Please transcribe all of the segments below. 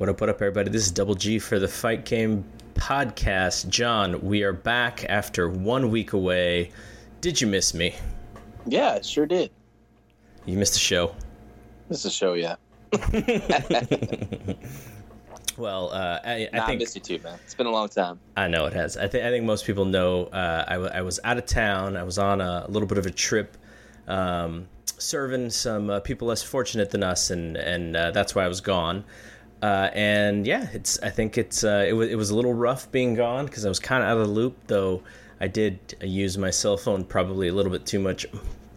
What up, what up, everybody? This is Double G for the Fight Game Podcast. John, we are back after one week away. Did you miss me? Yeah, sure did. You missed the show. Missed the show, yeah. well, uh, I, nah, think I missed you too, man. It's been a long time. I know it has. I think I think most people know. Uh, I, w- I was out of town. I was on a, little bit of a trip, um, serving some uh, people less fortunate than us, and and uh, that's why I was gone. Uh, and yeah, it's. I think it's. Uh, it was. It was a little rough being gone because I was kind of out of the loop. Though I did use my cell phone probably a little bit too much, uh,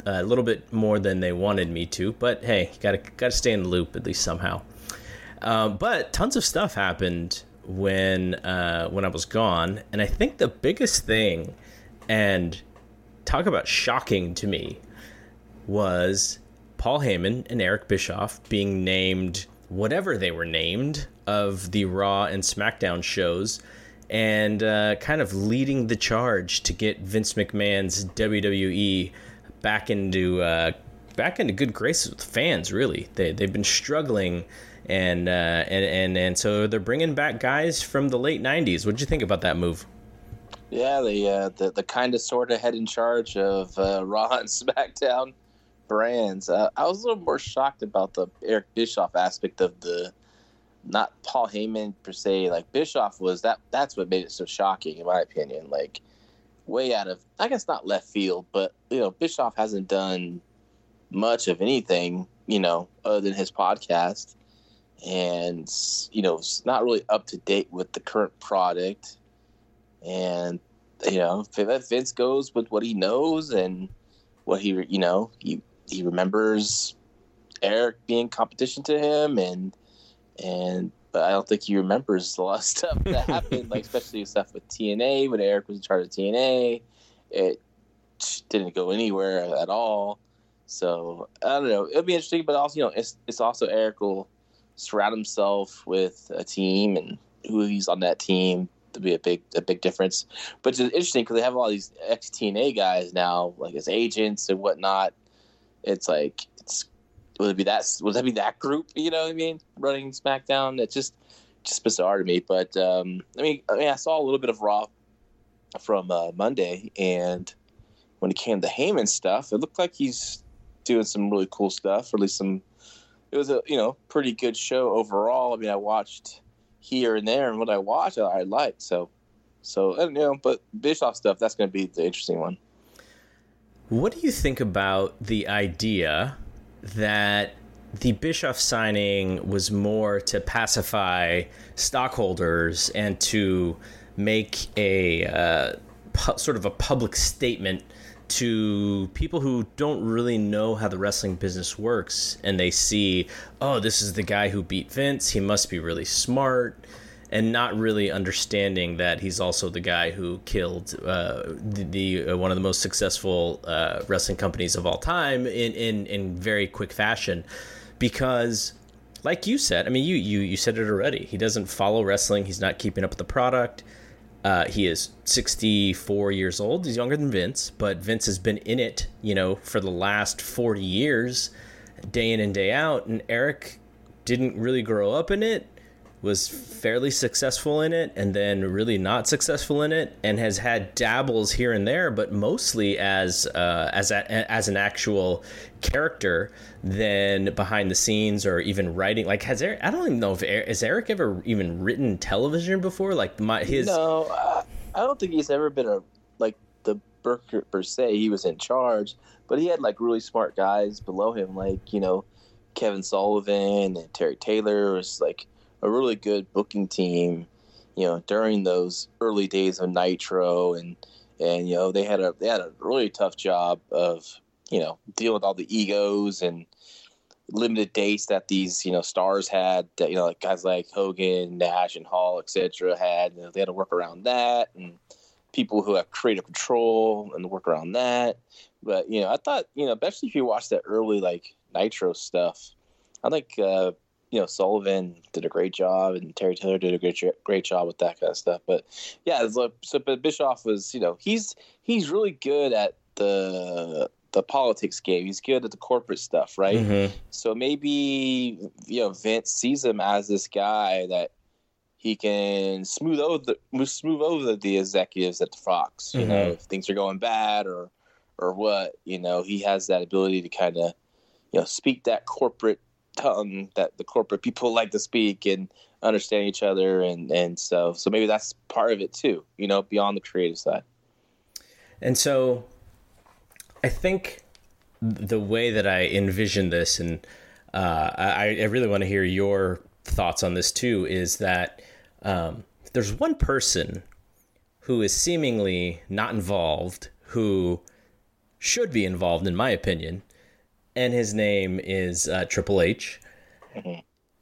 a little bit more than they wanted me to. But hey, gotta gotta stay in the loop at least somehow. Um, but tons of stuff happened when uh, when I was gone, and I think the biggest thing, and talk about shocking to me, was Paul Heyman and Eric Bischoff being named whatever they were named of the Raw and SmackDown shows and uh, kind of leading the charge to get Vince McMahon's WWE back into uh, back into good graces with fans. Really, they they've been struggling, and uh, and and and so they're bringing back guys from the late '90s. What did you think about that move? Yeah, the uh, the the kind of sort of head in charge of uh, Raw and SmackDown brands. Uh, I was a little more shocked about the Eric Bischoff aspect of the, not Paul Heyman per se. Like Bischoff was that. That's what made it so shocking, in my opinion. Like way out of, I guess not left field, but you know, Bischoff hasn't done much of anything, you know, other than his podcast, and you know, it's not really up to date with the current product. And you know, if Vince goes with what he knows and what he, you know, he he remembers Eric being competition to him, and and but I don't think he remembers a lot of stuff that happened, like especially stuff with TNA when Eric was in charge of TNA. It didn't go anywhere at all. So I don't know. It'll be interesting, but also you know, it's it's also Eric will surround himself with a team and who he's on that team to be a big a big difference. But it's interesting because they have all these ex TNA guys now, like as agents and whatnot. It's like it's would it be that would that be that group? You know what I mean? Running SmackDown. It's just just bizarre to me. But um, I mean, I mean, I saw a little bit of Raw from uh, Monday, and when it came to Heyman stuff, it looked like he's doing some really cool stuff, or at least some. It was a you know pretty good show overall. I mean, I watched here and there, and what I watched, I, liked. So, so I don't know, but Bischoff stuff that's going to be the interesting one. What do you think about the idea that the Bischoff signing was more to pacify stockholders and to make a uh, pu- sort of a public statement to people who don't really know how the wrestling business works and they see, oh, this is the guy who beat Vince. He must be really smart. And not really understanding that he's also the guy who killed uh, the, the uh, one of the most successful uh, wrestling companies of all time in, in, in very quick fashion, because like you said, I mean you, you you said it already. He doesn't follow wrestling. He's not keeping up with the product. Uh, he is 64 years old. He's younger than Vince, but Vince has been in it, you know, for the last 40 years, day in and day out. And Eric didn't really grow up in it, was fairly successful in it, and then really not successful in it, and has had dabbles here and there, but mostly as uh, as a, as an actual character than behind the scenes or even writing. Like, has Eric? I don't even know if Eric, has Eric ever even written television before. Like my his. No, uh, I don't think he's ever been a like the booker per se. He was in charge, but he had like really smart guys below him, like you know Kevin Sullivan and Terry Taylor was like a really good booking team. You know, during those early days of Nitro, and and you know they had a they had a really tough job of you know dealing with all the egos and limited dates that these you know stars had that you know like guys like Hogan, Nash, and Hall, etc. had. You know, they had to work around that, and people who have creative control and work around that. But you know, I thought you know, especially if you watch that early like Nitro stuff, I think uh, you know Sullivan did a great job and Terry Taylor did a great great job with that kind of stuff. But yeah, so but Bischoff was you know he's he's really good at the the politics game. He's good at the corporate stuff, right? Mm-hmm. So maybe you know Vince sees him as this guy that he can smooth over the smooth over the executives at the Fox. You mm-hmm. know, if things are going bad or or what, you know, he has that ability to kind of you know speak that corporate tongue that the corporate people like to speak and understand each other and and so so maybe that's part of it too you know beyond the creative side. And so i think the way that i envision this and uh, I, I really want to hear your thoughts on this too is that um, there's one person who is seemingly not involved who should be involved in my opinion and his name is uh, Triple H. Mm-hmm.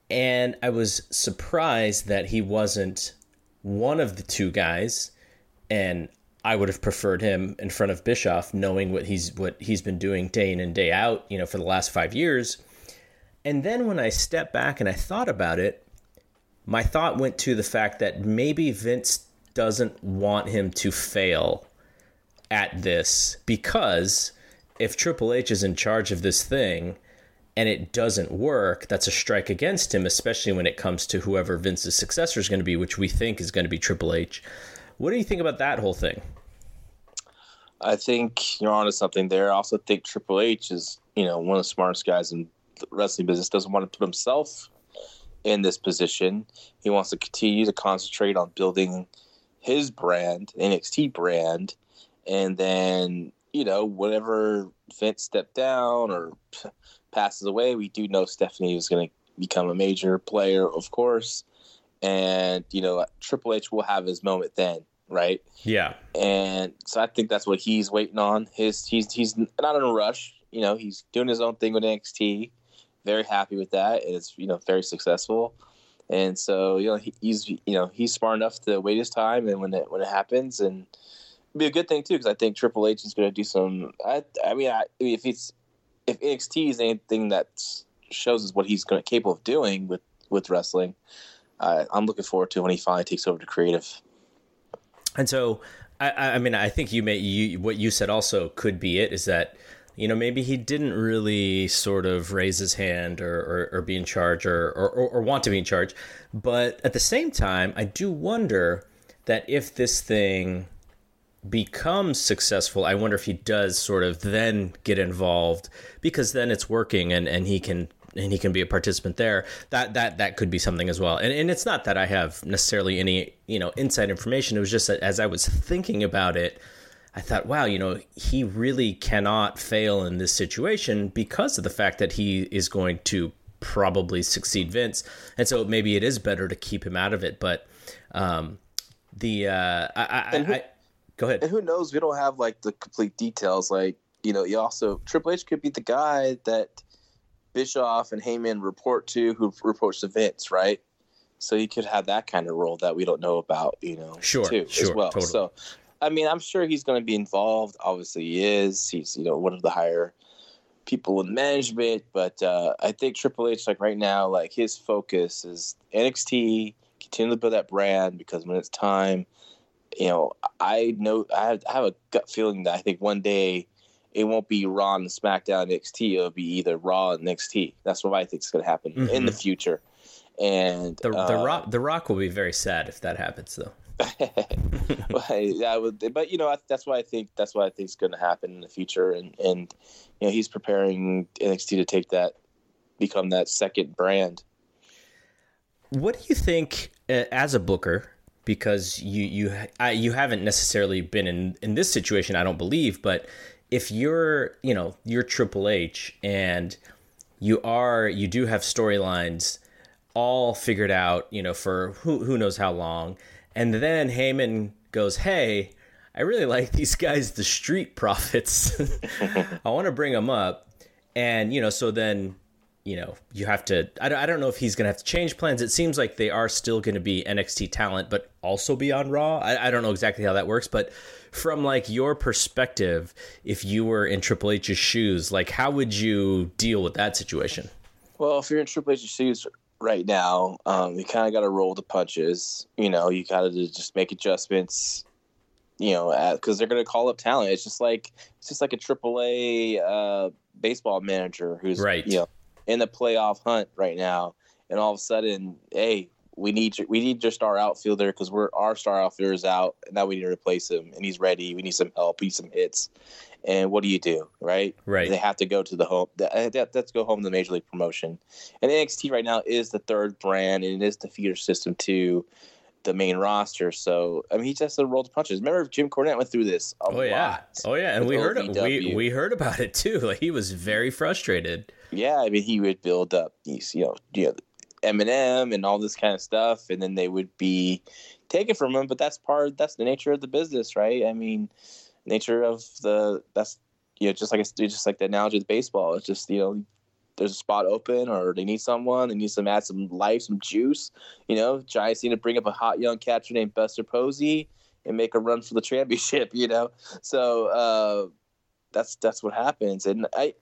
And I was surprised that he wasn't one of the two guys, and I would have preferred him in front of Bischoff, knowing what he's what he's been doing day in and day out, you know, for the last five years. And then when I stepped back and I thought about it, my thought went to the fact that maybe Vince doesn't want him to fail at this because if Triple H is in charge of this thing and it doesn't work, that's a strike against him, especially when it comes to whoever Vince's successor is going to be, which we think is going to be Triple H. What do you think about that whole thing? I think you're onto something there. I also think Triple H is, you know, one of the smartest guys in the wrestling business. Doesn't want to put himself in this position. He wants to continue to concentrate on building his brand, NXT brand, and then you know, whenever Vince stepped down or passes away, we do know Stephanie is going to become a major player, of course. And, you know, Triple H will have his moment then, right? Yeah. And so I think that's what he's waiting on. His he's he's not in a rush. You know, he's doing his own thing with NXT. Very happy with that. And It's you know very successful. And so you know he, he's you know he's smart enough to wait his time, and when it when it happens, and be a good thing too because I think Triple H is going to do some. I, I mean, I, mean, if he's if NXT is anything that shows us what he's going to capable of doing with with wrestling, uh, I'm looking forward to when he finally takes over to creative. And so, I, I mean, I think you may you what you said also could be it is that you know maybe he didn't really sort of raise his hand or, or, or be in charge or, or, or want to be in charge, but at the same time, I do wonder that if this thing becomes successful, I wonder if he does sort of then get involved because then it's working and, and he can and he can be a participant there. That that that could be something as well. And and it's not that I have necessarily any, you know, inside information. It was just that as I was thinking about it, I thought, wow, you know, he really cannot fail in this situation because of the fact that he is going to probably succeed Vince. And so maybe it is better to keep him out of it. But um, the uh, I, I, I Go ahead. And who knows? We don't have like the complete details. Like you know, you also Triple H could be the guy that Bischoff and Heyman report to, who reports to Vince, right? So he could have that kind of role that we don't know about, you know, sure, too, sure, as well. Totally. So, I mean, I'm sure he's going to be involved. Obviously, he is. He's you know one of the higher people in management, but uh, I think Triple H, like right now, like his focus is NXT, continue to build that brand because when it's time you know, I know I have, I have a gut feeling that I think one day it won't be Raw and SmackDown NXT. It'll be either Raw and NXT. That's what I think is going to happen mm-hmm. in the future. And the the uh, Rock the Rock will be very sad if that happens, though. but, yeah, but you know that's why I think that's what I think is going to happen in the future, and and you know he's preparing NXT to take that, become that second brand. What do you think uh, as a booker? Because you you I, you haven't necessarily been in in this situation I don't believe but if you're you know you're Triple H and you are you do have storylines all figured out you know for who who knows how long and then Heyman goes hey I really like these guys the street profits. I want to bring them up. And you know so then you know, you have to. I don't, I don't know if he's going to have to change plans. It seems like they are still going to be NXT talent, but also be on Raw. I, I don't know exactly how that works, but from like your perspective, if you were in Triple H's shoes, like how would you deal with that situation? Well, if you're in Triple H's shoes right now, um, you kind of got to roll the punches. You know, you got to just make adjustments. you know, because they're going to call up talent. It's just like it's just like a AAA uh, baseball manager who's right. you know in the playoff hunt right now, and all of a sudden, hey, we need we need your star outfielder because we're our star outfielder is out, and now we need to replace him, and he's ready. We need some help. We need some hits. And what do you do, right? Right. They have to go to the home. Uh, have to go home to the major league promotion. And NXT right now is the third brand, and it is the feeder system to the main roster. So I mean, he just rolled the punches. Remember, Jim Cornette went through this. oh yeah, oh yeah, and we heard we we heard about it too. Like he was very frustrated. Yeah, I mean, he would build up these, you know, you know, Eminem and all this kind of stuff, and then they would be taken from him. But that's part. That's the nature of the business, right? I mean, nature of the that's you know just like it's just like the analogy of baseball. It's just you know there's a spot open or they need someone, they need some add some life, some juice. You know, Giants need to bring up a hot young catcher named Buster Posey and make a run for the championship. You know, so uh, that's that's what happens. And I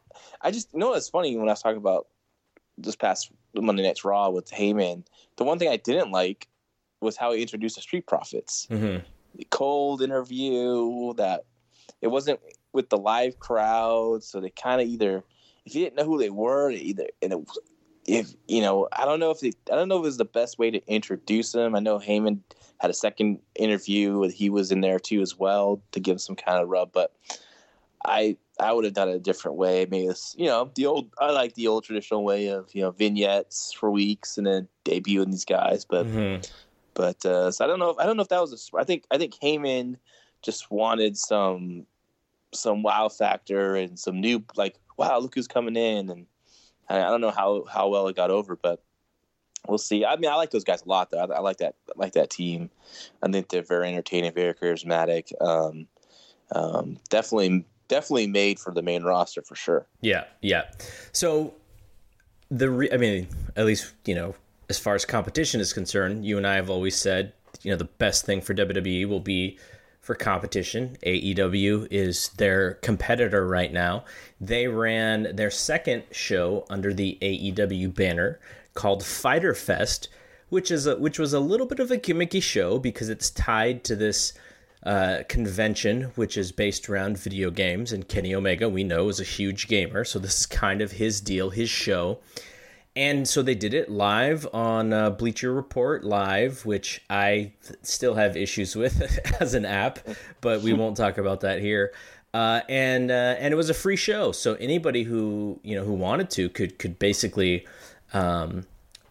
I just you know it's funny when I was talking about this past Monday Night's Raw with Heyman. The one thing I didn't like was how he introduced the Street Profits. Mm-hmm. Cold interview that it wasn't with the live crowd, so they kind of either if you didn't know who they were, either and it, if you know, I don't know if they, I don't know if it was the best way to introduce them. I know Heyman had a second interview, he was in there too as well to give some kind of rub, but I I would have done it a different way. Maybe it's you know the old I like the old traditional way of you know vignettes for weeks and then debuting these guys, but. Mm-hmm. But uh, so I don't know. If, I don't know if that was. A, I think I think Heyman just wanted some some wow factor and some new like wow look who's coming in and I, don't know how how well it got over, but we'll see. I mean, I like those guys a lot though. I, I like that I like that team. I think they're very entertaining, very charismatic. Um, um, definitely definitely made for the main roster for sure. Yeah, yeah. So the re- I mean, at least you know as far as competition is concerned, you and I have always said, you know, the best thing for WWE will be for competition. AEW is their competitor right now. They ran their second show under the AEW banner called Fyter Fest, which is a, which was a little bit of a gimmicky show because it's tied to this uh, convention, which is based around video games. And Kenny Omega, we know, is a huge gamer, so this is kind of his deal, his show. And so they did it live on uh, Bleacher Report Live, which I still have issues with as an app, but we won't talk about that here. Uh, and uh, and it was a free show, so anybody who you know who wanted to could could basically um,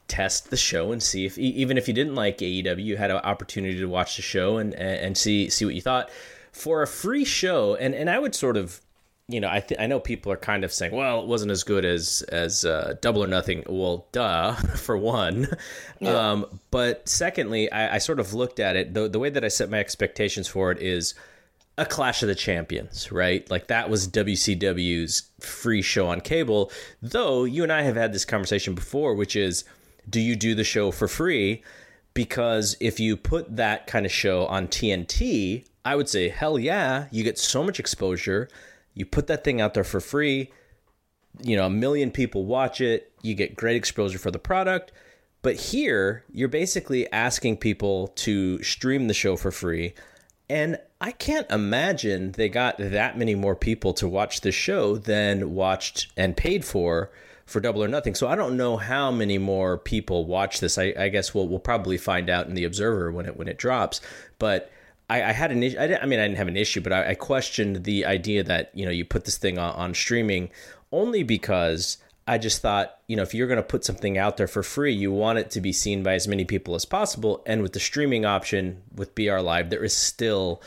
test the show and see if even if you didn't like AEW, you had an opportunity to watch the show and and see see what you thought for a free show. And and I would sort of you know, I th- I know people are kind of saying, well, it wasn't as good as as uh, Double or Nothing. Well, duh, for one. Yeah. Um, but secondly, I, I, sort of looked at it. The, the way that I set my expectations for it is a Clash of the Champions, right? Like that was WCW's free show on cable. Though you and I have had this conversation before, which is, do you do the show for free? Because if you put that kind of show on TNT, I would say, hell yeah, you get so much exposure you put that thing out there for free. You know, a million people watch it. You get great exposure for the product. But here, you're basically asking people to stream the show for free. And I can't imagine they got that many more people to watch the show than watched and paid for for Double or Nothing. So I don't know how many more people watch this. I, I guess we'll we'll probably find out in the Observer when it when it drops. But I, I had an issue. I, I, mean, I didn't have an issue, but I, I, questioned the idea that you know you put this thing on, on streaming only because I just thought you know if you're going to put something out there for free, you want it to be seen by as many people as possible. And with the streaming option with BR Live, there is still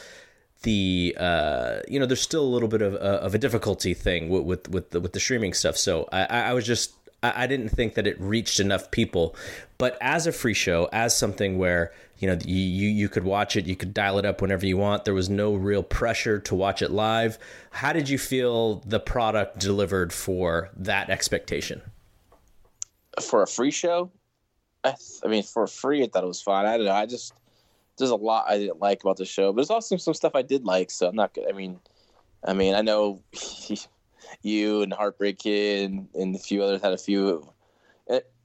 the uh, you know there's still a little bit of, uh, of a difficulty thing with with with the, with the streaming stuff. So I, I was just I, I didn't think that it reached enough people. But as a free show, as something where you know you, you could watch it you could dial it up whenever you want. There was no real pressure to watch it live. How did you feel the product delivered for that expectation? For a free show? I, I mean for free i thought it was fine. I don't know i just there's a lot i didn't like about the show but there's also some stuff i did like so i'm not good i mean i mean i know you and heartbreak kid and a few others had a few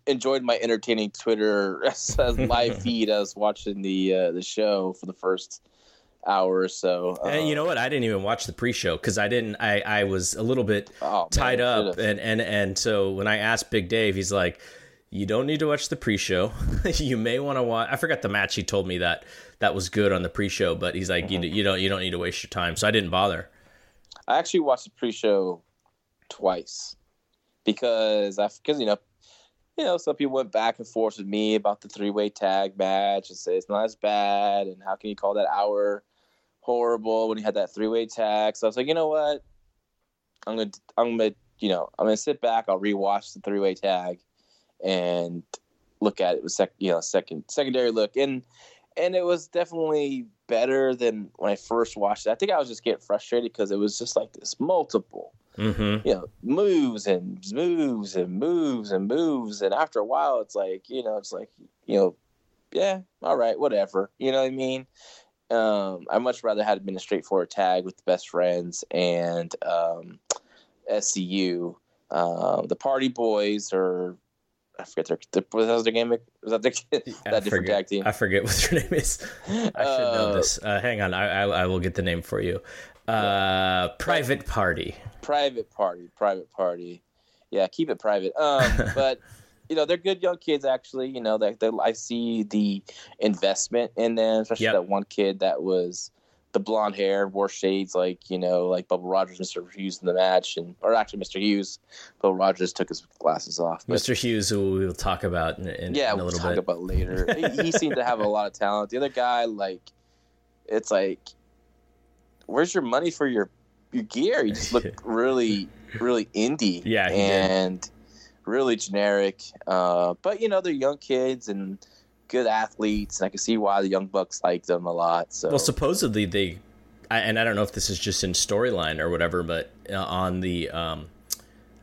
enjoyed my entertaining Twitter live feed. as watching the uh, the show for the first hour or so. and you know what? I didn't even watch the pre-show because I didn't. I I was a little bit Oh, man, tied up, and and and so when I asked Big Dave, he's like, "You don't need to watch the pre-show. you may want to watch." I forgot the match. He told me that that was good on the pre-show, but he's like, Mm-hmm. "You you don't you don't need to waste your time." So I didn't bother. I actually watched the pre-show twice because I because you know you know some people went back and forth with me about the three-way tag match and say it's not as bad and how can you call that hour horrible when you had that three-way tag? So I was like you know what? I'm gonna I'm gonna you know I'm gonna sit back I'll rewatch the three-way tag and look at it with sec you know second secondary look. And and it was definitely better than when I first watched it. I think I was just getting frustrated because it was just like this multiple, Mm-hmm. you know, moves and moves and moves and moves. And after a while, it's like, you know, it's like, you know, yeah, all right, whatever. You know what I mean? Um, I much rather had been a straightforward tag with the best friends and um, SCU. Um, the Party Boys or I forget their, their what was their game? Was that their, I that different forget, tag team? I forget what your name is. I should know Uh, this. Uh, hang on, I, I I will get the name for you. Uh, Private Party. private party private party yeah keep it private um but you know they're good young kids actually you know that i see the investment in them especially Yep. that one kid that was the blonde hair wore shades like you know like Bubba Rogers and mr hughes in the match and or actually mr hughes Bubba Rogers took his glasses off but, Mr. Hughes, who we will talk about in, in, yeah in a we'll little talk bit. about later he, he seemed to have a lot of talent the other guy like it's like where's your money for your your gear? You just look really really indie Yeah, he did. and really generic. Uh, but you know they're young kids and good athletes and i can see why the young bucks like them a lot so. Well, supposedly they, I, and I don't know if this is just in storyline or whatever, but uh, on the, um,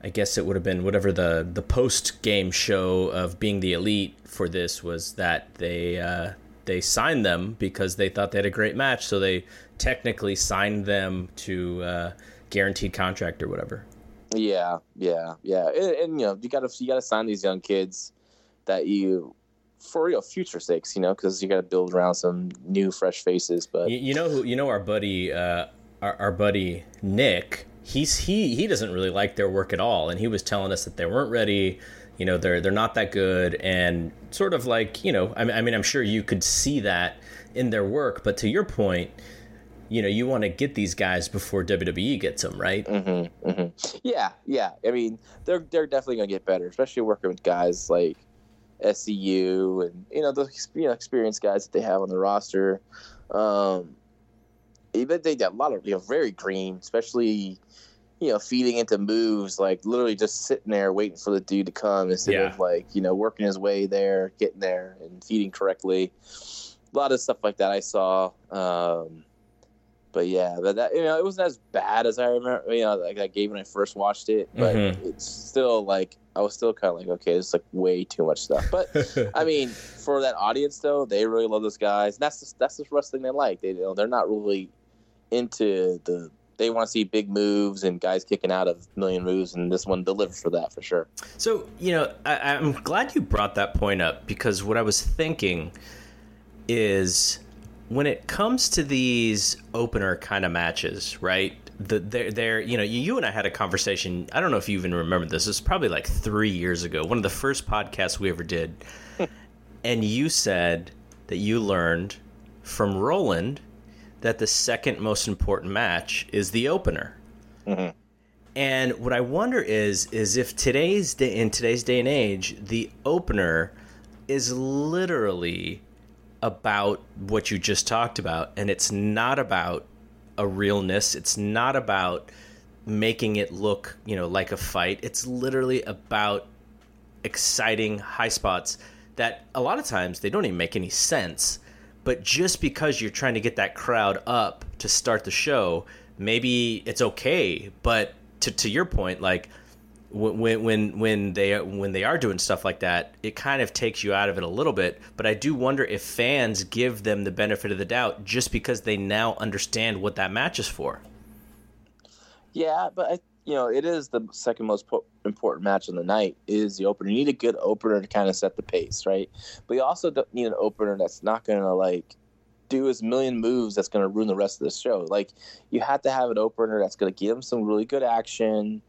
I guess it would have been whatever the the post game show of being the elite for this was that they uh, they signed them because they thought they had a great match, so they technically signed them to uh, guaranteed contract or whatever. Yeah, yeah, yeah, and, and you know you gotta you gotta sign these young kids that you for real future sakes, you know, because you gotta build around some new fresh faces. But You, you know who? You know our buddy, uh, our, our buddy Nick. He's he he doesn't really like their work at all, and he was telling us that they weren't ready. You know, they're they're not that good, and sort of like you know, I mean, I mean, I'm sure you could see that in their work, but to your point, you know, you want to get these guys before WWE gets them, right? hmm hmm yeah, yeah, I mean they're they're definitely gonna get better, especially working with guys like SCU and you know the you know, experienced guys that they have on the roster. Um, even they got a lot of you know very green, especially you know feeding into moves like literally just sitting there waiting for the dude to come instead Yeah. of like you know working his way there, getting there and feeding correctly. A lot of stuff like that I saw. Um, but yeah, but that you know it wasn't as bad as I remember. You know, like I gave when I first watched it, but Mhm. it's still like I was still kind of like, okay, it's like way too much stuff. But I mean, for that audience though, they really love those guys. And that's just, that's just wrestling they like. They you know they're not really into the. They want to see big moves and guys kicking out of million moves, and this one delivers for that for sure. So, you know, I, I'm glad you brought that point up because what I was thinking is when it comes to these opener kind of matches, right? The, they're, they're, you know, you and I had a conversation. I don't know if you even remember this. It's probably like three years ago, one of the first podcasts we ever did. and you said that you learned from Roland that the second most important match is the opener. Mhm. And what I wonder is is if today's day in today's day and age, the opener is literally about what you just talked about and it's not about a realness, it's not about making it look, you know, like a fight. It's literally about exciting high spots that a lot of times they don't even make any sense. But just because you're trying to get that crowd up to start the show, maybe it's okay. But to, to your point, like when when when they when they are doing stuff like that, it kind of takes you out of it a little bit. But I do wonder if fans give them the benefit of the doubt just because they now understand what that match is for. Yeah, but I, you know, it is the second most po- important match of the night. Is the opener? You need a good opener to kind of set the pace, right? But you also don't need an opener that's not going to like do his million moves that's going to ruin the rest of the show. Like you have to have an opener that's going to give them some really good action,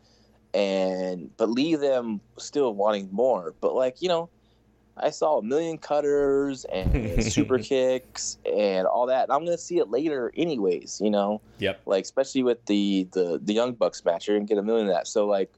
and but leave them still wanting more. But like you know, I saw a million cutters and super kicks and all that. And I'm to see it later, anyways. You know. Yep. Like especially with the the the Young Bucks match, you're gonna get a million of that. So like,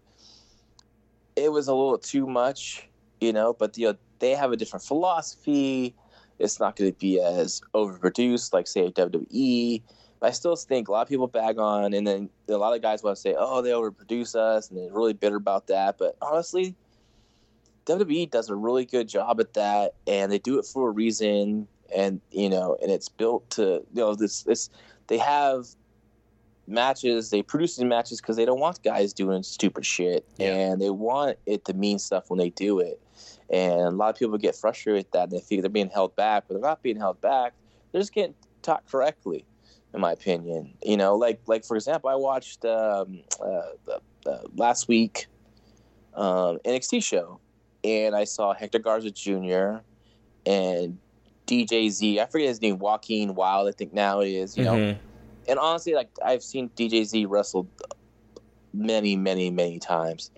it was a little too much, you know. But the, they have a different philosophy. It's not going to be as overproduced like say WWE. But I still think a lot of people bag on, and then a lot of guys want to say, "Oh, they overproduce us," and they're really bitter about that. But honestly, WWE does a really good job at that, and they do it for a reason. And you know, and it's built to you know this this they have matches they produce these matches because they don't want guys doing stupid shit Yeah. and they want it to mean stuff when they do it and a lot of people get frustrated with that and they feel they're being held back but they're not being held back they're just getting taught correctly in my opinion. You know like like for example i watched um, uh, the, the last week um, nxt show and i saw hector garza jr and djz i forget his name joaquin wilde i think now it is you know. Mhm. and honestly, like I've seen DJZ wrestle many, many, many times,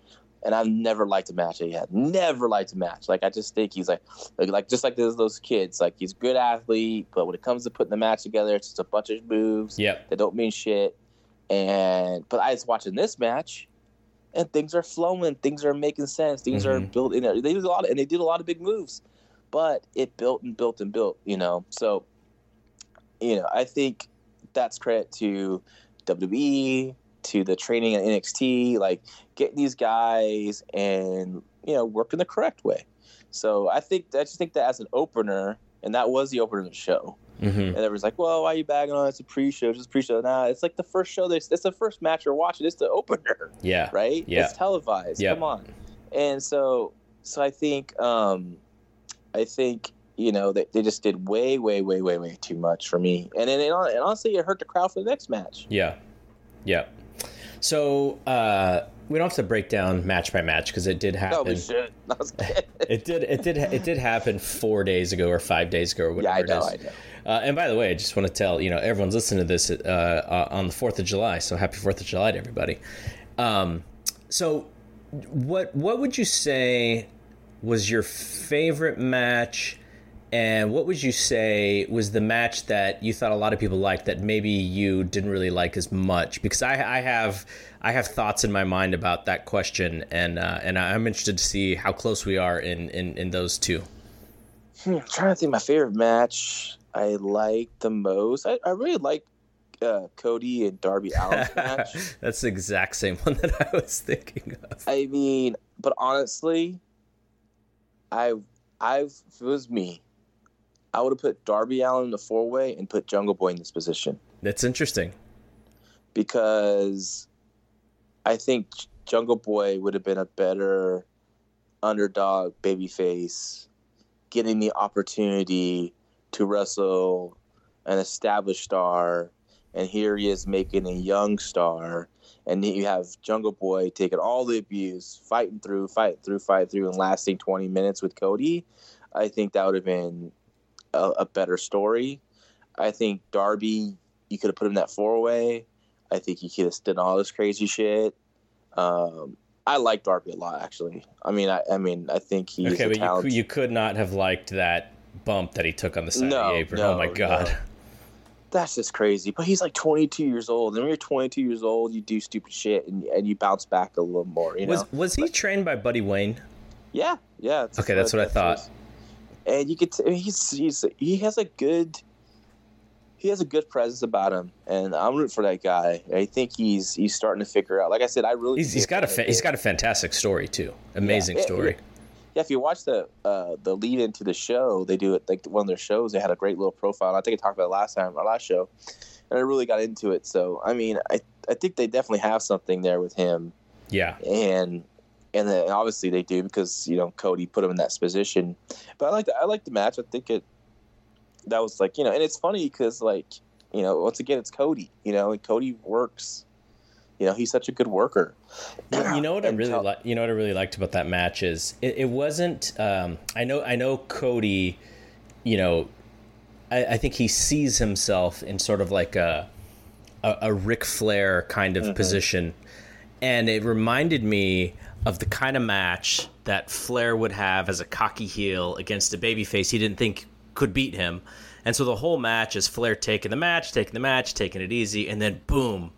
and I've never liked a match that he had. Never liked a match. Like I just think he's like, like, like just like those, those kids. Like he's a good athlete, but when it comes to putting the match together, it's just a bunch of moves Yep. that don't mean shit. And but I was watching this match, and things are flowing, things are making sense, things are Mhm. built in there. They did a lot, of, and they did a lot of big moves, but it built and built and built. You know, so you know, I think that's credit to WWE, to the training at NXT, like get these guys and you know work in the correct way. So I think I just think that as an opener, and that was the opener of the show. hmm And everyone's like, "Well, why are you bagging on? it? It's a pre-show, it's just pre-show." Nah, it's like the first show. That's it's the first match you're watching. It's the opener, Yeah. right? Yeah. It's televised. Come on. And so, so I think, um, I think you know they, they just did way, way, way, way, way too much for me. And then and honestly, it hurt the crowd for the next match. Yeah. Yeah. So uh, we don't have to break down match by match because it did No, happen. we should. Was. It did. It did. It did happen four days ago or five days ago or yeah, I whatever know, it I know. Uh, and by the way, I just want to tell you know everyone's listening to this uh, uh, on the Fourth of July, so happy Fourth of July to everybody. Um, so, what what would you say was your favorite match, and what would you say was the match that you thought a lot of people liked that maybe you didn't really like as much? Because I, I have I have thoughts in my mind about that question, and uh, and I'm interested to see how close we are in in, in those two. Hmm, I'm trying to think my favorite match I like the most. I, I really like uh, Cody and Darby Allin's match. That's the exact same one that I was thinking of. I mean, but honestly, I, I, it was me, I would have put Darby Allin in the four way and put Jungle Boy in this position That's interesting. because I think Jungle Boy would have been a better underdog babyface, getting the opportunity to wrestle an established star, and here he is making a young star. And you have Jungle Boy taking all the abuse, fighting through, fighting through, fighting through, and lasting 20 minutes with Cody. I think that would have been a, a better story. I think Darby, you could have put him that four way. I think he could have done all this crazy shit. Um, I like Darby a lot, actually. I mean, I, I mean, I think he's okay, a but you, you could not have liked that bump that he took on the side of No, the apron. no, oh my god. no. That's just crazy. But he's like 22 years old, and when you're 22 years old, you do stupid shit, and, and you bounce back a little more. You know? Was was he trained by Buddy Wayne? Yeah, yeah. it's- Okay, that's what I thought. is. And you could, t- he's he's he has a good, he has a good presence about him, and I'm rooting for that guy. I think he's he's starting to figure out. Like I said, I really He's, he's got a fa- he's got a fantastic story too. Amazing Yeah, story. Yeah, if you watch the uh, the lead into the show, they do it like one of their shows. They had a great little profile. I think I talked about it last time, our last show, and I really got into it. So I mean, I I think they definitely have something there with him, Yeah. and and then obviously they do because you know Cody put him in that position. But I like the, I like the match. I think it that was like you know, and it's funny because like you know once again it's Cody. You know, and Cody works. You know, he's such a good worker. You, know what I really tell- li- you know what I really liked about that match is it, it wasn't. Um, I know I know Cody. You know, I, I think he sees himself in sort of like a a, a Ric Flair kind of mm-hmm. position, and it reminded me of the kind of match that Flair would have as a cocky heel against a babyface he didn't think could beat him. And so the whole match is Flair taking the match, taking the match, taking it easy, and then boom,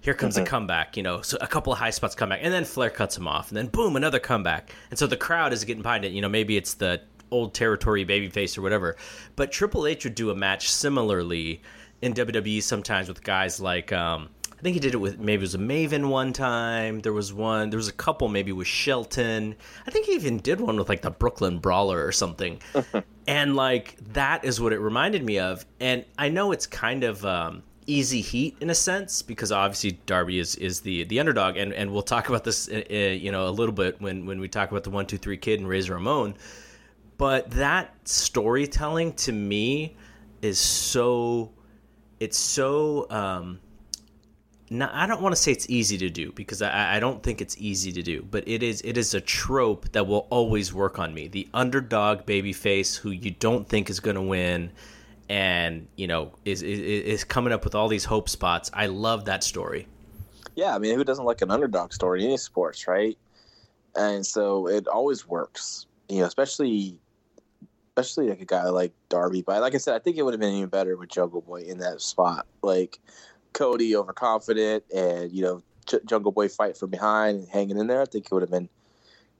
here comes mm-hmm. a comeback. You know, so a couple of high spots come back, and then Flair cuts him off, and then boom, another comeback. And so the crowd is getting behind it. You know, maybe it's the old territory babyface or whatever. But Triple H would do a match similarly in WWE sometimes with guys like um, think he did it with maybe it was a Maven one time. There was one. There was a couple maybe with Shelton. I think he even did one with like the Brooklyn Brawler or something. and like that is what it reminded me of. And I know it's kind of um, easy heat in a sense because obviously Darby is is the the underdog, and and we'll talk about this uh, uh you know a little bit when when we talk about the one two three kid and Razor Ramon. But that storytelling to me is so it's so um, not, I don't want to say it's easy to do because I, I don't think it's easy to do, but it is it is a trope that will always work on me. The underdog baby face who you don't think is going to win and, you know, is, is is coming up with all these hope spots. I love that story. Yeah, I mean, who doesn't like an underdog story in any sports, right? And so it always works. You know, especially especially like a guy like Darby. But like I said, I think it would have been even better with Jungle Boy in that spot. Like Cody overconfident and you know J- Jungle Boy fight from behind and hanging in there. I think it would have been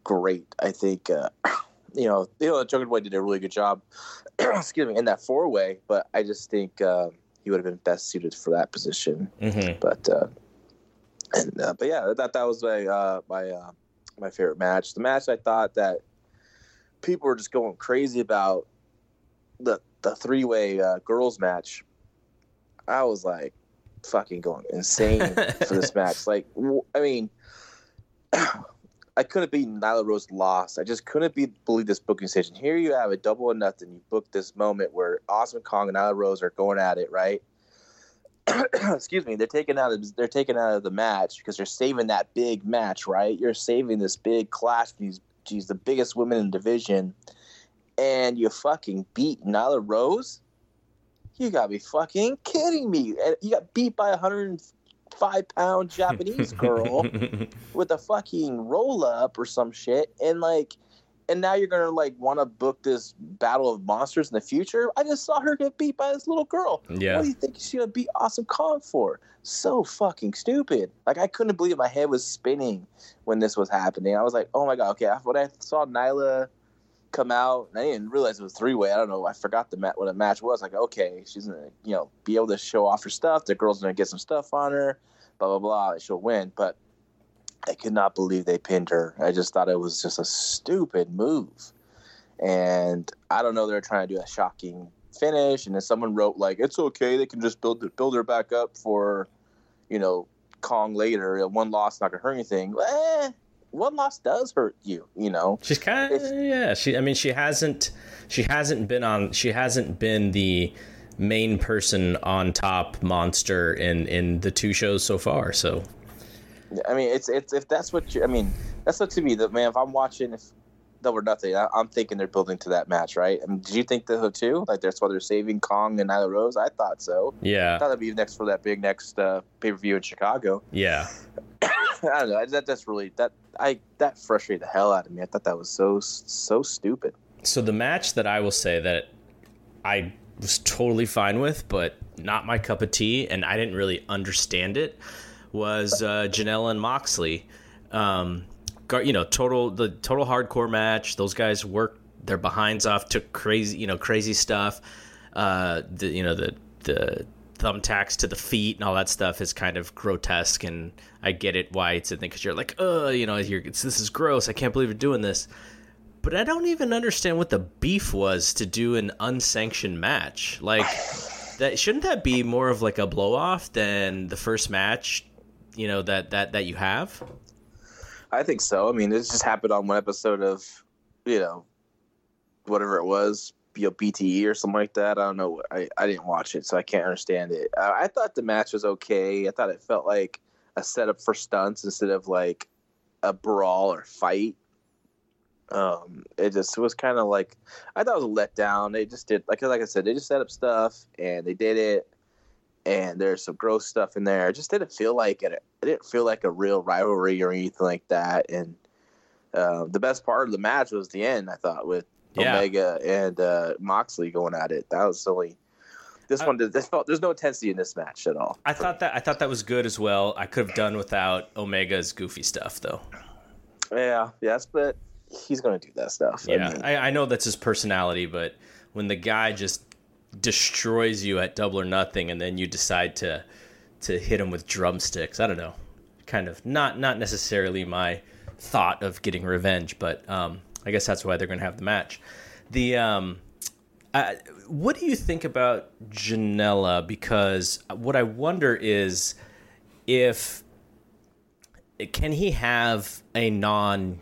great. I think uh, you know you know Jungle Boy did a really good job. excuse me in that four way, but I just think uh, he would have been best suited for that position. Mm-hmm. But uh, and uh, but yeah, that that was my uh, my uh, my favorite match. The match I thought that people were just going crazy about the the three way uh, girls match. I was like, fucking going insane for this match. Like, I mean, I couldn't be Nyla Rose lost. I just couldn't be believe this booking decision. Here you have a double or nothing. You book this moment where Awesome Kong and Nyla Rose are going at it, right? Excuse me. They're taking out of they're taking out of the match because they're saving that big match, right? You're saving this big clash. These she's the biggest women in the division, and you fucking beat Nyla Rose you gotta be fucking kidding me. Uh, you got beat by a 105 pound Japanese girl with a fucking roll up or some shit. And like, and now you're gonna like want to book this battle of monsters in the future. I just saw her get beat by this little girl. Yeah. What do you think she's gonna beat Awesome Kong for? So fucking stupid. Like I couldn't believe my head was spinning when this was happening. I was like, oh my god, okay. When I saw Nyla come out. And I didn't realize it was three way. I don't know. I forgot the mat what a match was. Like, okay, she's gonna you know be able to show off her stuff. The girl's gonna get some stuff on her. Blah blah blah. She'll win. But I could not believe they pinned her. I just thought it was just a stupid move. And I don't know. They're trying to do a shocking finish. And then someone wrote like, it's okay. They can just build build her back up for, you know, Kong later. One loss not gonna hurt anything. Eh, one loss does hurt you, you know. She's kind of yeah. She, I mean, she hasn't, she hasn't been on, she hasn't been the main person on top monster in in the two shows so far. So, I mean, it's it's if that's what you, I mean, that's up to me. That man, if I'm watching, if double or nothing, I, am thinking they're building to that match, right? I mean, did you think so too? Like that's why they're saving Kong and Nyla Rose. I thought so. Yeah, I thought that'd be next for that big next uh, pay per view in Chicago. Yeah. I don't know. That that's really that I that frustrated the hell out of me. I thought that was so so stupid. So the match that I will say that I was totally fine with, but not my cup of tea, and I didn't really understand it, was uh, Janela and Moxley. Um, you know, total the total hardcore match. Those guys worked their behinds off, took crazy, you know, crazy stuff. Uh, the you know the the thumbtacks to the feet and all that stuff is kind of grotesque and I get it why it's a thing because you're like, oh, you know, you're, this is gross. I can't believe you're doing this. But I don't even understand what the beef was to do an unsanctioned match. Like, that shouldn't that be more of like a blow off than the first match, you know, that that that you have? I think so. I mean, it just happened on one episode of, you know, whatever it was, you know, BTE or something like that. I don't know. I, I didn't watch it, so I can't understand it. I, I thought the match was okay. I thought it felt like a setup for stunts instead of like a brawl or fight. Um, it just was kind of like I thought it was a letdown. They just did like like I said, they just set up stuff and they did it, and there's some gross stuff in there. It just didn't feel like it. It didn't feel like a real rivalry or anything like that. And uh, the best part of the match was the end. I thought with Yeah. Omega and uh, Moxley going at it. That was silly. this I- one. did- This felt there's no intensity in this match at all. I thought that I thought that was good as well. I could have done without Omega's goofy stuff though. Yeah, yes, but he's gonna do that stuff. Yeah, I mean, I, I know that's his personality, but when the guy just destroys you at double or nothing, and then you decide to to hit him with drumsticks, I don't know, kind of not not necessarily my thought of getting revenge, but um, I guess that's why they're going to have the match. The um, I, what do you think about Janela? Because what I wonder is if can he have a non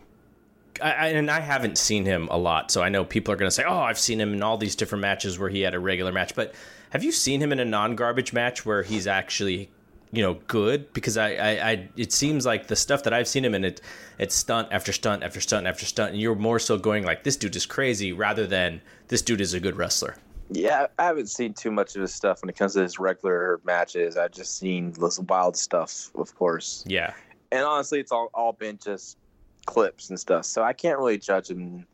I, and I haven't seen him a lot, so I know people are going to say, "Oh, I've seen him in all these different matches where he had a regular match." But have you seen him in a non-garbage match where he's actually, you know, good? Because I, I, I it seems like the stuff that I've seen him in, it, it's stunt after stunt after stunt after stunt, and you're more so going like, "This dude is crazy," rather than "This dude is a good wrestler." Yeah, I haven't seen too much of his stuff when it comes to his regular matches. I've just seen this wild stuff, of course. Yeah, And honestly, it's all, all been just clips and stuff. So I can't really judge him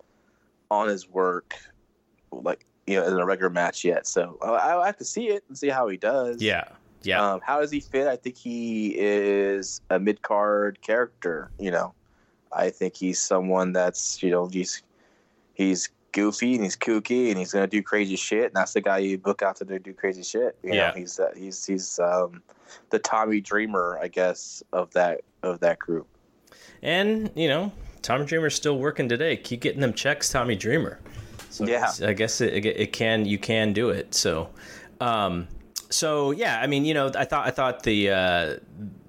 on his work, like, you know, in a regular match yet. So I, I have to see it and see how he does. yeah, yeah, Um, how does he fit? I think he is a mid card character. You know, I think he's someone that's you know he's he's goofy and he's kooky and he's gonna do crazy shit. And that's the guy you book out to do, crazy shit. You Yeah. know, he's uh, he's he's um, the Tommy Dreamer, I guess, of that of that group. and you know, Tommy Dreamer's still working today. Keep getting them checks, Tommy Dreamer. So Yeah. I guess, I guess it, it can you can do it. So, um, so yeah, I mean, you know, I thought I thought the uh,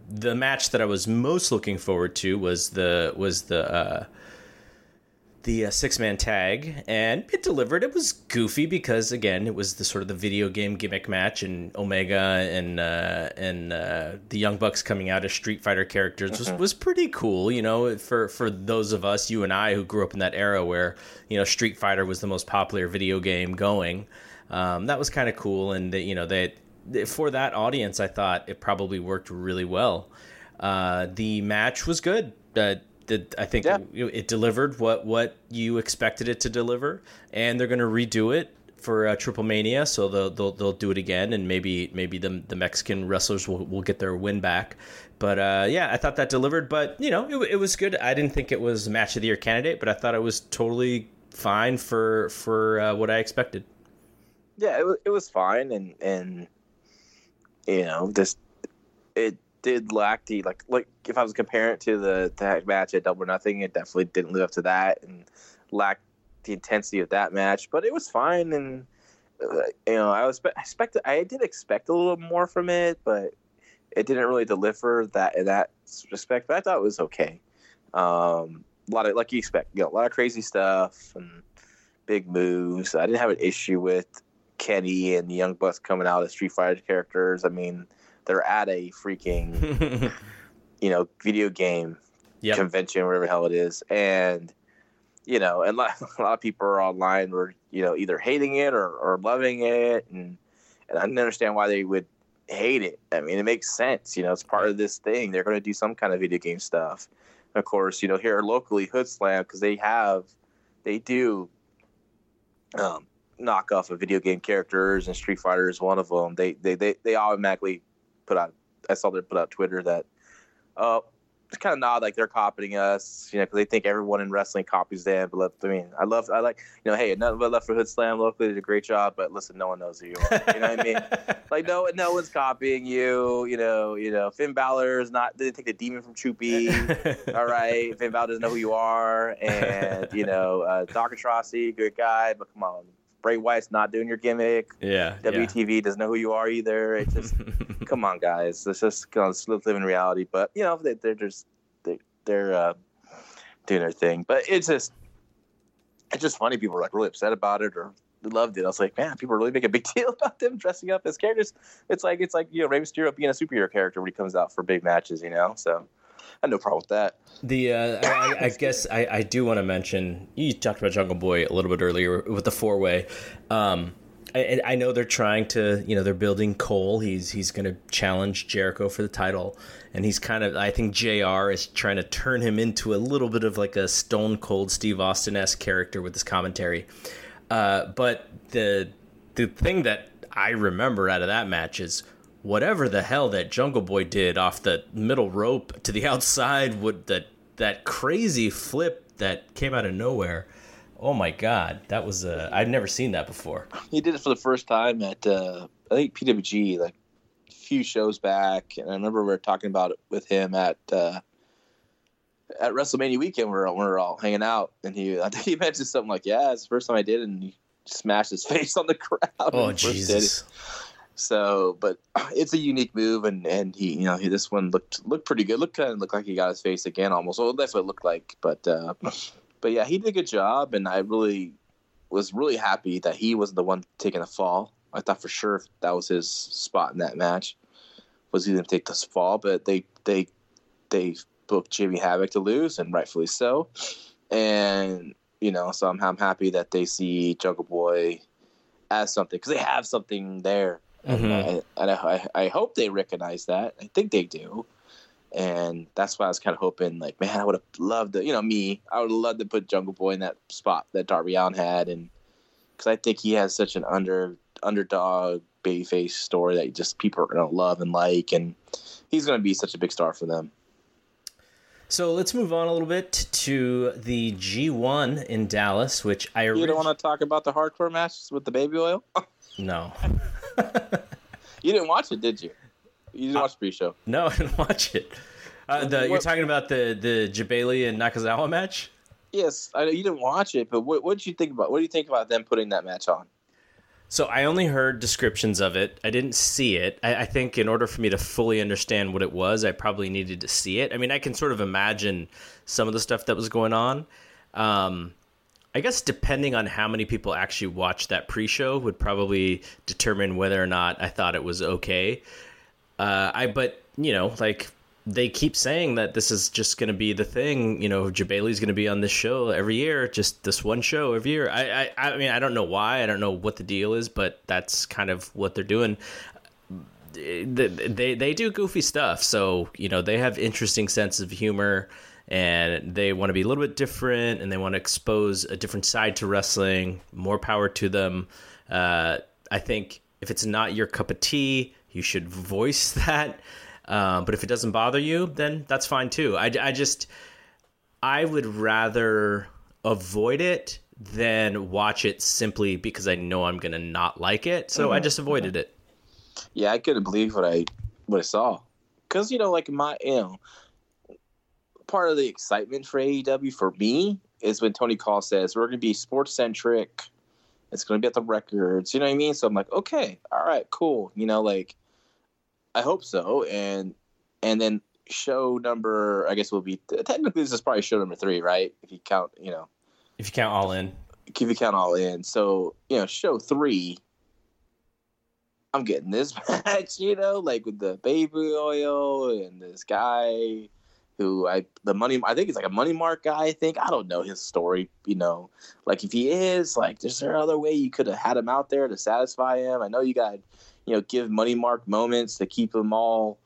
the match that I was most looking forward to was the was the uh, the uh, six man tag, and it delivered. It was goofy because again, it was the sort of the video game gimmick match, and Omega and uh, and uh, the Young Bucks coming out as Street Fighter characters was, was pretty cool. You know, for for those of us, you and I, who grew up in that era where you know Street Fighter was the most popular video game going. Um, that was kind of cool, and they, you know they for that audience, I thought it probably worked really well. Uh, the match was good. Uh, the, I think Yeah. it, it delivered what what you expected it to deliver, and they're going to redo it for uh, Triple Mania, so they'll, they'll they'll do it again, and maybe maybe the the Mexican wrestlers will, will get their win back. But uh, yeah, I thought that delivered. But you know, it, it was good. I didn't think it was match of the year candidate, but I thought it was totally fine for for uh, what I expected. Yeah, it was it was fine, and and you know, this it did lack the like like if I was comparing it to the that match at Double Nothing, it definitely didn't live up to that, and lacked the intensity of that match. But it was fine, and uh, you know, I was I expected I did expect a little more from it, but it didn't really deliver that in that respect. But I thought it was okay. Um, a lot of like you expect, you know, a lot of crazy stuff and big moves. I didn't have an issue with Kenny and the Young Bucks coming out as Street Fighter characters. I mean, they're at a freaking you know video game Yep. convention, whatever the hell it is, and you know, and a lot, a lot of people are online were you know either hating it or, or loving it, and and I didn't understand why they would hate it. I mean, it makes sense. You know, it's part of this thing. They're going to do some kind of video game stuff. Of course, you know, here locally, Hood Slam, because they have, they do um, knock off of video game characters, and Street Fighter is one of them. They they they, they automatically put out. I saw they put out Twitter that, oh, it's kind of nod like they're copying us, you know, because they think everyone in wrestling copies them. But I mean, I love, I like, you know, hey, nothing but left for Hood Slam locally did a great job, but listen, no one knows who you are. You know what I mean? Like no, no one's copying you. You know, you know, Finn Balor is not didn't take the demon from Choopy. All right, Finn Balor doesn't know who you are, and you know, uh, Doc Atrocity, good guy, but come on, Bray Wyatt's not doing your gimmick. yeah. yeah. WTV doesn't know who you are either. It just come on, guys. Let's just go let's live in reality. But you know, they, they're just they, they're uh, doing their thing. But it's just it's just funny. People were like really upset about it or loved it. I was like, man, people really make a big deal about them dressing up as characters. It's like it's like you know Rey Mysterio being a superhero character when he comes out for big matches. You know, so had no problem with that. The uh, I, I guess I, I do want to mention you talked about Jungle Boy a little bit earlier with the four way. Um, I, I know they're trying to, you know, they're building Cole. He's he's going to challenge Jericho for the title, and he's kind of. I think Jr. is trying to turn him into a little bit of like a Stone Cold Steve Austin esque character with this commentary. Uh, but the the thing that I remember out of that match is whatever the hell that Jungle Boy did off the middle rope to the outside, would that that crazy flip that came out of nowhere Oh my god, that was uh, I'd never seen that before. He did it for the first time at uh, I think PWG like a few shows back, and I remember we were talking about it with him at uh, at WrestleMania weekend. We were, we were all hanging out, and he I think he mentioned something like, "Yeah, it's the first time I did," and he smashed his face on the crowd. Oh Jesus! So, but it's a unique move, and and he, you know, he, this one looked looked pretty good. Looked kind of looked like he got his face again, almost. Well, that's what it looked like, but. Uh, but yeah, he did a good job, and I really was really happy that he wasn't the one taking the fall. I thought for sure that was his spot in that match was he going to take this fall, but they they they booked Jimmy Havoc to lose, and rightfully so. And you know, so I'm I'm happy that they see Jungle Boy as something because they have something there, mm-hmm. and, I, and I, I hope they recognize that. I think they do and that's why I was kind of hoping, like, man, I would have loved to, you know, me, I would love to put Jungle Boy in that spot that Darby Allin had, and because I think he has such an under underdog babyface story that just people are gonna love and like, and he's gonna be such a big star for them. So let's move on a little bit to the G1 in Dallas, which I you don't want to talk about the hardcore matches with the baby oil. no, you didn't watch it, did you? You didn't watch the pre-show? No, I didn't watch it. Uh, the, you're talking about the the Jebailey and Nakazawa match? Yes, I know you didn't watch it, but what, what did you think about? What do you think about them putting that match on? So I only heard descriptions of it. I didn't see it. I, I, think in order for me to fully understand what it was, I probably needed to see it. I mean, I can sort of imagine some of the stuff that was going on. Um, I guess depending on how many people actually watched that pre-show would probably determine whether or not I thought it was okay. Uh, I but you know like they keep saying that this is just going to be the thing. You know, Jebailey's going to be on this show every year, just this one show every year. I, I, I mean, I don't know why. I don't know what the deal is, but that's kind of what they're doing. They, they, they do goofy stuff, so you know they have interesting sense of humor, and they want to be a little bit different, and they want to expose a different side to wrestling. More power to them. Uh, I think if it's not your cup of tea, you should voice that. Um, but if it doesn't bother you, then that's fine too. I, I just, I would rather avoid it than watch it simply because I know I'm gonna not like it. So mm-hmm. I just avoided it. Yeah, I couldn't believe what I what I saw, because you know, like my you know, part of the excitement for AEW for me is when Tony Khan says we're gonna be sports centric. It's gonna be at the records, you know what I mean? So I'm like, okay, all right, cool. You know, like I hope so. And and then show number, I guess will be technically this is probably show number three, right? If you count, you know, if you count all in, if you count all in. So you know, show three. I'm getting this match, you know, like with the baby oil and this guy who I the money I think he's like a money mark guy. I think I don't know his story. You know, like if he is, like, is there other way you could have had him out there to satisfy him? I know you got you know, give money mark moments to keep them all,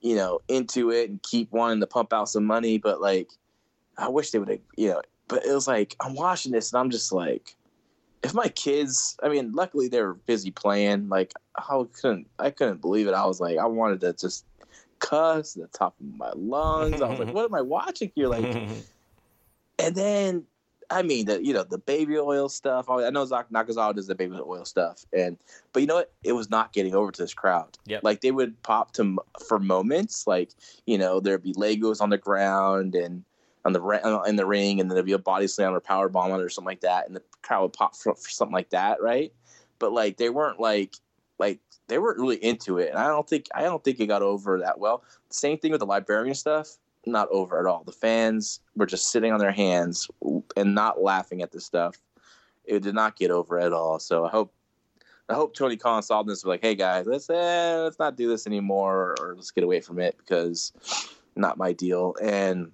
you know, into it and keep wanting to pump out some money. But like, I wish they would have, you know, but it was like, I'm watching this and I'm just like, if my kids, I mean, luckily they were busy playing. Like, I couldn't, I couldn't believe it. I was like, I wanted to just cuss the top of my lungs. I was like, what am I watching here? Like, and then I mean, the you know the baby oil stuff. I know Zach Nakazawa does the baby oil stuff, and but you know what? It was not getting over to this crowd. Yeah, like they would pop to for moments, like you know there'd be Legos on the ground and on the uh, in the ring, and then there'd be a body slam or power bomb on it or something like that, and the crowd would pop for, for something like that, right? But like they weren't like like they weren't really into it, and I don't think I don't think it got over that well. Same thing with the librarian stuff not over at all. The fans were just sitting on their hands and not laughing at the stuff. It did not get over at all. So I hope I hope Tony Khan saw this like, hey guys, let's eh, let's not do this anymore or let's get away from it because not my deal. And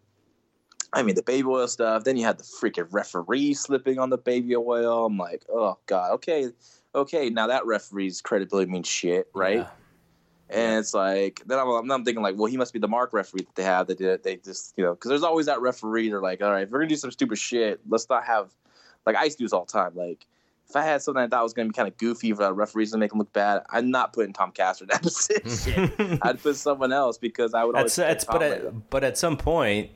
I mean, the baby oil stuff. Then you had the freaking referee slipping on the baby oil. I'm like, oh god, okay, okay. Now that referee's credibility means shit, right? Yeah. And it's like then I'm, I'm thinking like, well, he must be the mark referee that they have. That did they just you know because there's always that referee. They're like, all right, if we're gonna do some stupid shit, let's not have like I used to do this all the time. Like if I had something I thought was gonna be kind of goofy for the referees to make them look bad, I'm not putting Tom Castor in that position. I'd put someone else because I would. That's always that's but at, but at some point,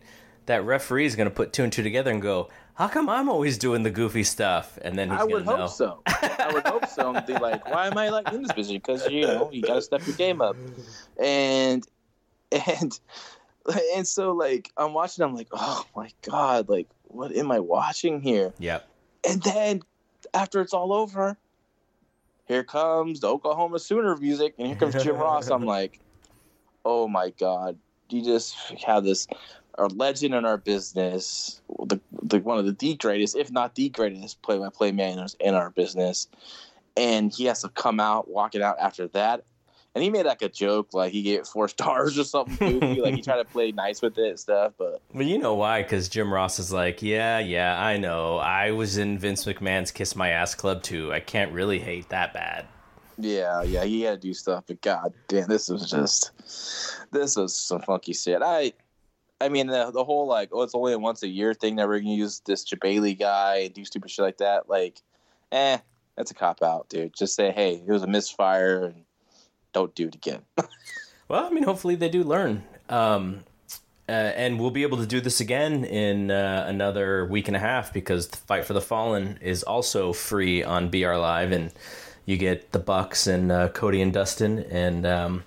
that referee is going to put two and two together and go, "How come I'm always doing the goofy stuff?" And then he's I would hope know. so. I would hope so. And be like, why am I like in this position? Because you know you got to step your game up, and and and so like I'm watching. I'm like, oh my god, like what am I watching here? Yep. And then after it's all over, here comes the Oklahoma Sooner music, and here comes Jim Ross. I'm like, oh my god, you just have this our legend in our business, the, the one of the, the greatest, if not the greatest, play-by-play man in our business, and he has to come out, walk it out after that. And he made like a joke, like he gave it four stars or something goofy, like he tried to play nice with it and stuff. But Well, you know why? Because Jim Ross is like, yeah, yeah, I know. I was in Vince McMahon's Kiss My Ass Club too. I can't really hate that bad. Yeah, yeah, he had to do stuff, but god damn, this was just this was some funky shit. I I mean the the whole like, oh, it's only a once a year thing that we're gonna use this Jebailey guy and do stupid shit like that. Like, eh, that's a cop out, dude. Just say, hey, it was a misfire and don't do it again. Well, I mean, hopefully they do learn. Um, uh, and we'll be able to do this again in uh, another week and a half because the Fight for the Fallen is also free on BR Live, and you get the Bucks and uh, Cody and Dustin, and um,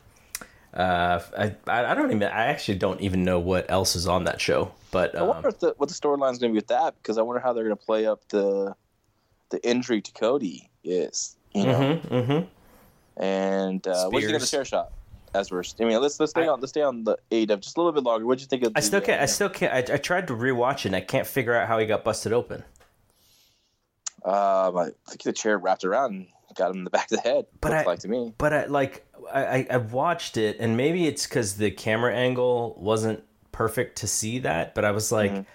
uh, I I don't even I actually don't even know what else is on that show, but I um, wonder if the, what the storyline's gonna be with that because I wonder how they're gonna play up the the injury to Cody is, you know. mhm, mhm. And uh, what do you think of the chair shot? As we're, I mean, let's let's stay I- on let's stay on the AEW just a little bit longer. What do you think of? I still can't. I uh, still can't. I, I tried to rewatch it. and I can't figure out how he got busted open. Um, I think the chair wrapped around and got him in the back of the head. But I- like to me. but I like I, I watched it and maybe it's because the camera angle wasn't perfect to see that but i was like Mhm.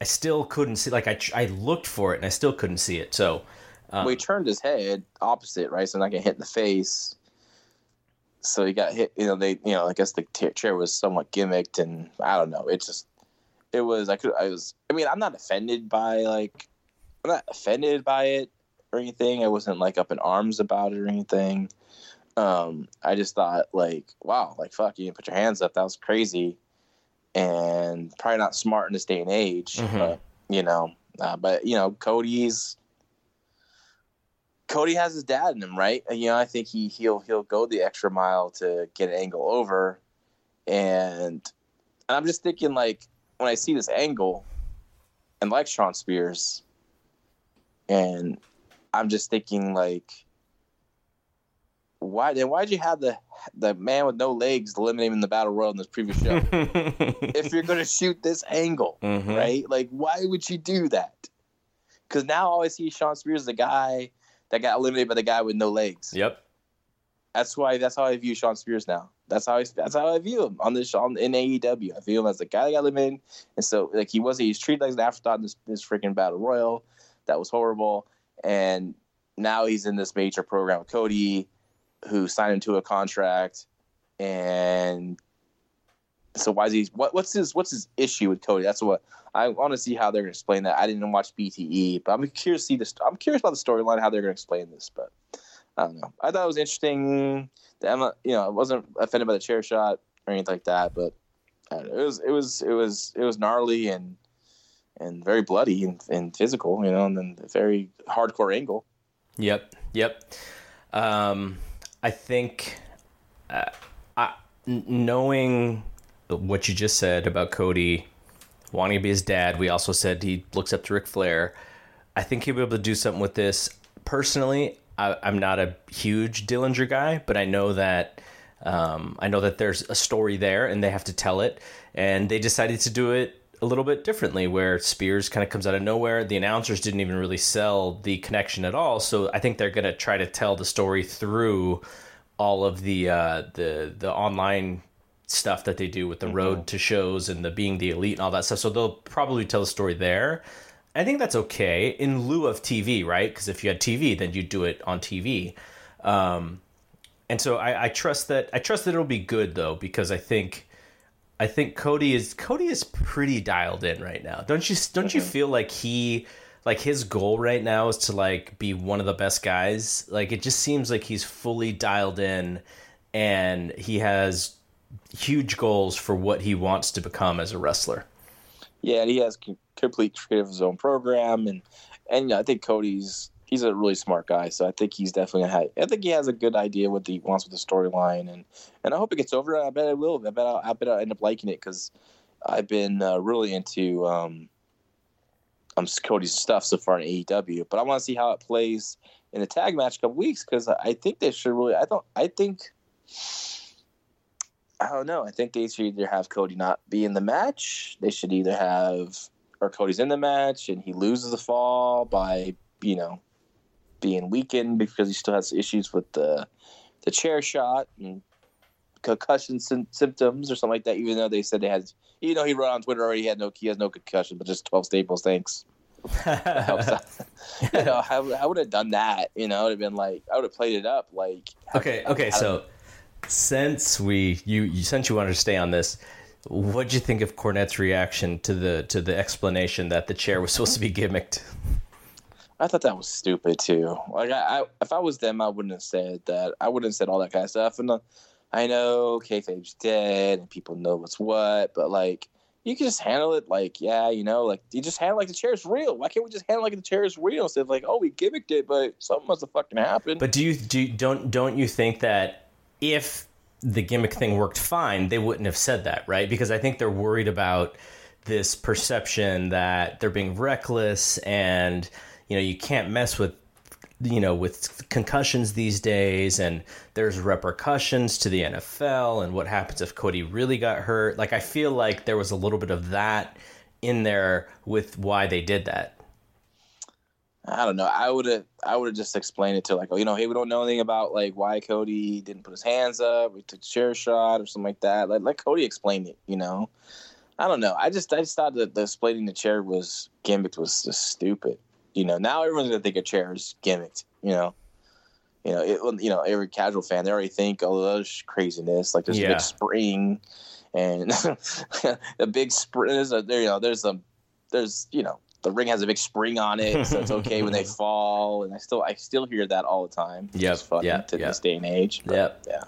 i still couldn't see like i i looked for it and i still couldn't see it so um, well, he turned his head opposite, right? So not getting hit in the face. So he got hit. You know, they. You know, I guess the t- chair was somewhat gimmicked, and I don't know. It just. It was. I could. I was. I mean, I'm not offended by like. I'm not offended by it or anything. I wasn't like up in arms about it or anything. Um, I just thought like, wow, like fuck, you didn't put your hands up. That was crazy, and probably not smart in this day and age. Mhm. But you know, uh, but you know, Cody's Cody has his dad in him, right? And, you know, I think he he'll he'll go the extra mile to get an angle over, and and I'm just thinking like when I see this angle, and like Shawn Spears, and I'm just thinking like, why then why'd you have the the man with no legs eliminate him in the battle royal in this previous show? if you're gonna shoot this angle, Mhm. right? Like, why would you do that? Because now all I see Shawn Spears the guy that got eliminated by the guy with no legs. yep That's why. That's how I view Shawn Spears now. That's how I. That's how I view him on this on in AEW. I view him as the guy that got eliminated, and so like he wasn't. He's treated like an afterthought in this this freaking battle royal. That was horrible, and now he's in this major program with Cody, who signed him to a contract, and so why is he? What, what's his What's his issue with Cody? That's what I want to see how they're going to explain that. I didn't watch BTE, but I'm curious to see this. I'm curious about the storyline, how they're going to explain this. But I don't know. I thought it was interesting. that Emma, you know, I wasn't offended by the chair shot or anything like that, but it was it was it was it was gnarly and and very bloody and, and physical, you know, and then very hardcore angle. Yep, yep. Um, I think, uh, knowing what you just said about Cody wanting to be his dad, we also said he looks up to Ric Flair. I think he'll be able to do something with this. Personally, I, I'm not a huge Dillinger guy, but I know that um, I know that there's a story there, and they have to tell it. And they decided to do it a little bit differently, where Spears kind of comes out of nowhere. The announcers didn't even really sell the connection at all, so I think they're gonna try to tell the story through all of the uh, the the online stuff that they do with the mm-hmm. road to shows and the being the elite and all that stuff. So they'll probably tell the story there. I think that's okay in lieu of TV, right? Because if you had TV, then you'd do it on TV. Um, and so I, I, trust that I trust that it'll be good though because I think I think Cody is Cody is pretty dialed in right now. Don't you don't mm-hmm. you feel like he like his goal right now is to like be one of the best guys? Like it just seems like he's fully dialed in and he has huge goals for what he wants to become as a wrestler. Yeah, and he has complete creative his own program and and I think Cody's he's a really smart guy, so I think he's definitely have, I think he has a good idea what he wants with the storyline, and and I hope it gets over. I bet it will. I bet I'll, I bet I'll end up liking it because I've been uh, really into um, um Cody's stuff so far in AEW, but I want to see how it plays in the tag match a couple weeks because I think they should really. I don't. I think. I don't know. I think they should either have Cody not be in the match. They should either have or Cody's in the match and he loses the fall by you know being weakened because he still has issues with the the chair shot and concussion sy- symptoms or something like that. Even though they said they had, you know, he wrote on Twitter already he had no he has no concussion, but just twelve staples. Thanks. you know, I, I would have done that. You know, it would have been like I would have played it up. Like okay, okay, so since we you, you since you wanted to stay on this. what do you think of Cornette's reaction to the to the explanation that the chair was supposed to be gimmicked? I thought that was stupid too. Like I, I, if I was them, I wouldn't have said that. I wouldn't have said all that kind of stuff. And uh, I know kayfabe's dead and people know what's what, but like you can just handle it like yeah, you know, like you just handle like the chair is real. Why can't we just handle like the chair is real instead of like oh we gimmicked it, but something must have fucking happened. But do you do you, don't don't you think that if the gimmick thing worked fine, they wouldn't have said that, right? Because I think they're worried about this perception that they're being reckless and you know you can't mess with you know with concussions these days and there's repercussions to the NFL and what happens if Cody really got hurt like I feel like there was a little bit of that in there with why they did that I don't know. I would have I would have just explained it to like, oh, you know, hey, we don't know anything about like why Cody didn't put his hands up, we took a chair shot or something like that. Like let Cody explain it, you know. I don't know. I just I just thought that the explaining the chair was gimmicked was just stupid you know, now everyone's gonna think a chair is gimmicked. You know, you know, it, you know, every casual fan they already think, oh, there's craziness. Like there's yeah. a big spring, and a big spring. There's a there, you know, there's a there's you know the ring has a big spring on it, so it's okay when they fall. And I still I still hear that all the time. Yeah, yeah, to yep. this day and age. Yep. Yeah.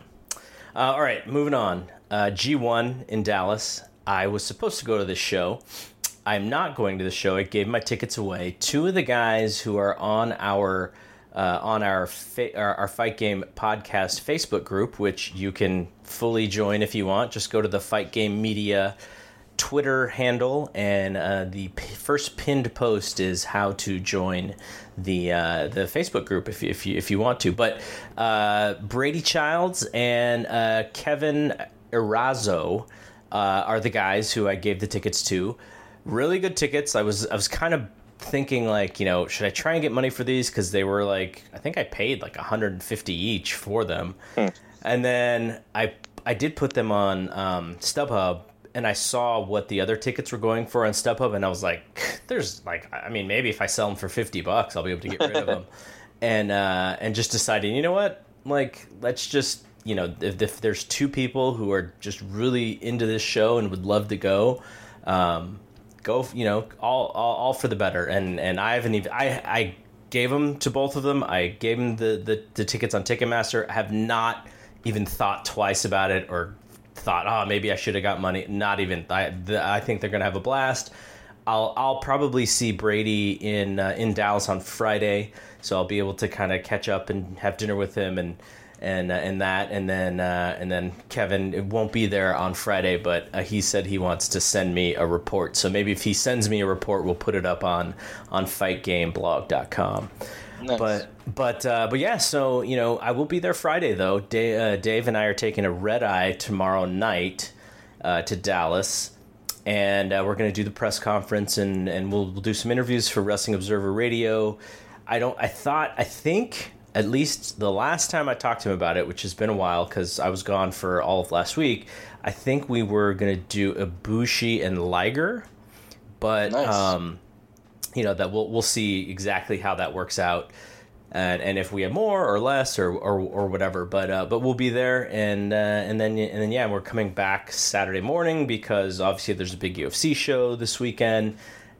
Uh, all right, moving on. Uh, G1 in Dallas. I was supposed to go to this show. I'm not going to the show. I gave my tickets away. Two of the guys who are on our uh, on our, our, our fight game podcast Facebook group, which you can fully join if you want. Just go to the Fight Game Media Twitter handle, and uh, the p- first pinned post is how to join the uh, the Facebook group if you, if you if you want to. But uh, Brady Childs and uh, Kevin Erazo uh, are the guys who I gave the tickets to really good tickets. I was I was kind of thinking like you know should I try and get money for these because they were like I think I paid like 150 each for them, hmm. and then I I did put them on um, StubHub and I saw what the other tickets were going for on StubHub and I was like there's like I mean maybe if I sell them for 50 bucks I'll be able to get rid of them, and uh, and just deciding you know what like let's just you know if, if there's two people who are just really into this show and would love to go. Um, go you know all, all, all for the better. And and i haven't even i i gave them to both of them. I gave them the the, the tickets on ticketmaster. I have not even thought twice about it or thought oh maybe i should have got money. Not even. I the, i think they're gonna have a blast. I'll I'll probably see Brady in uh, in Dallas on Friday, so I'll be able to kind of catch up and have dinner with him and and uh, and that and then uh, and then Kevin won't be there on Friday, but uh, he said he wants to send me a report. So maybe if he sends me a report, we'll put it up on on FightGameBlog.com. Nice. But but uh, but yeah, so you know I will be there Friday though. Dave, uh, Dave and I are taking a red eye tomorrow night uh, to Dallas. And we're going to do the press conference, and, and we'll, we'll do some interviews for Wrestling Observer Radio. I don't. I thought. I think at least the last time I talked to him about it, which has been a while because I was gone for all of last week, I think we were gonna do Ibushi and Liger, but Nice. um, you know that we'll we'll see exactly how that works out. And, and if we have more or less or, or, or whatever, but uh, but we'll be there and uh, and then and then yeah, we're coming back Saturday morning because obviously there's a big UFC show this weekend,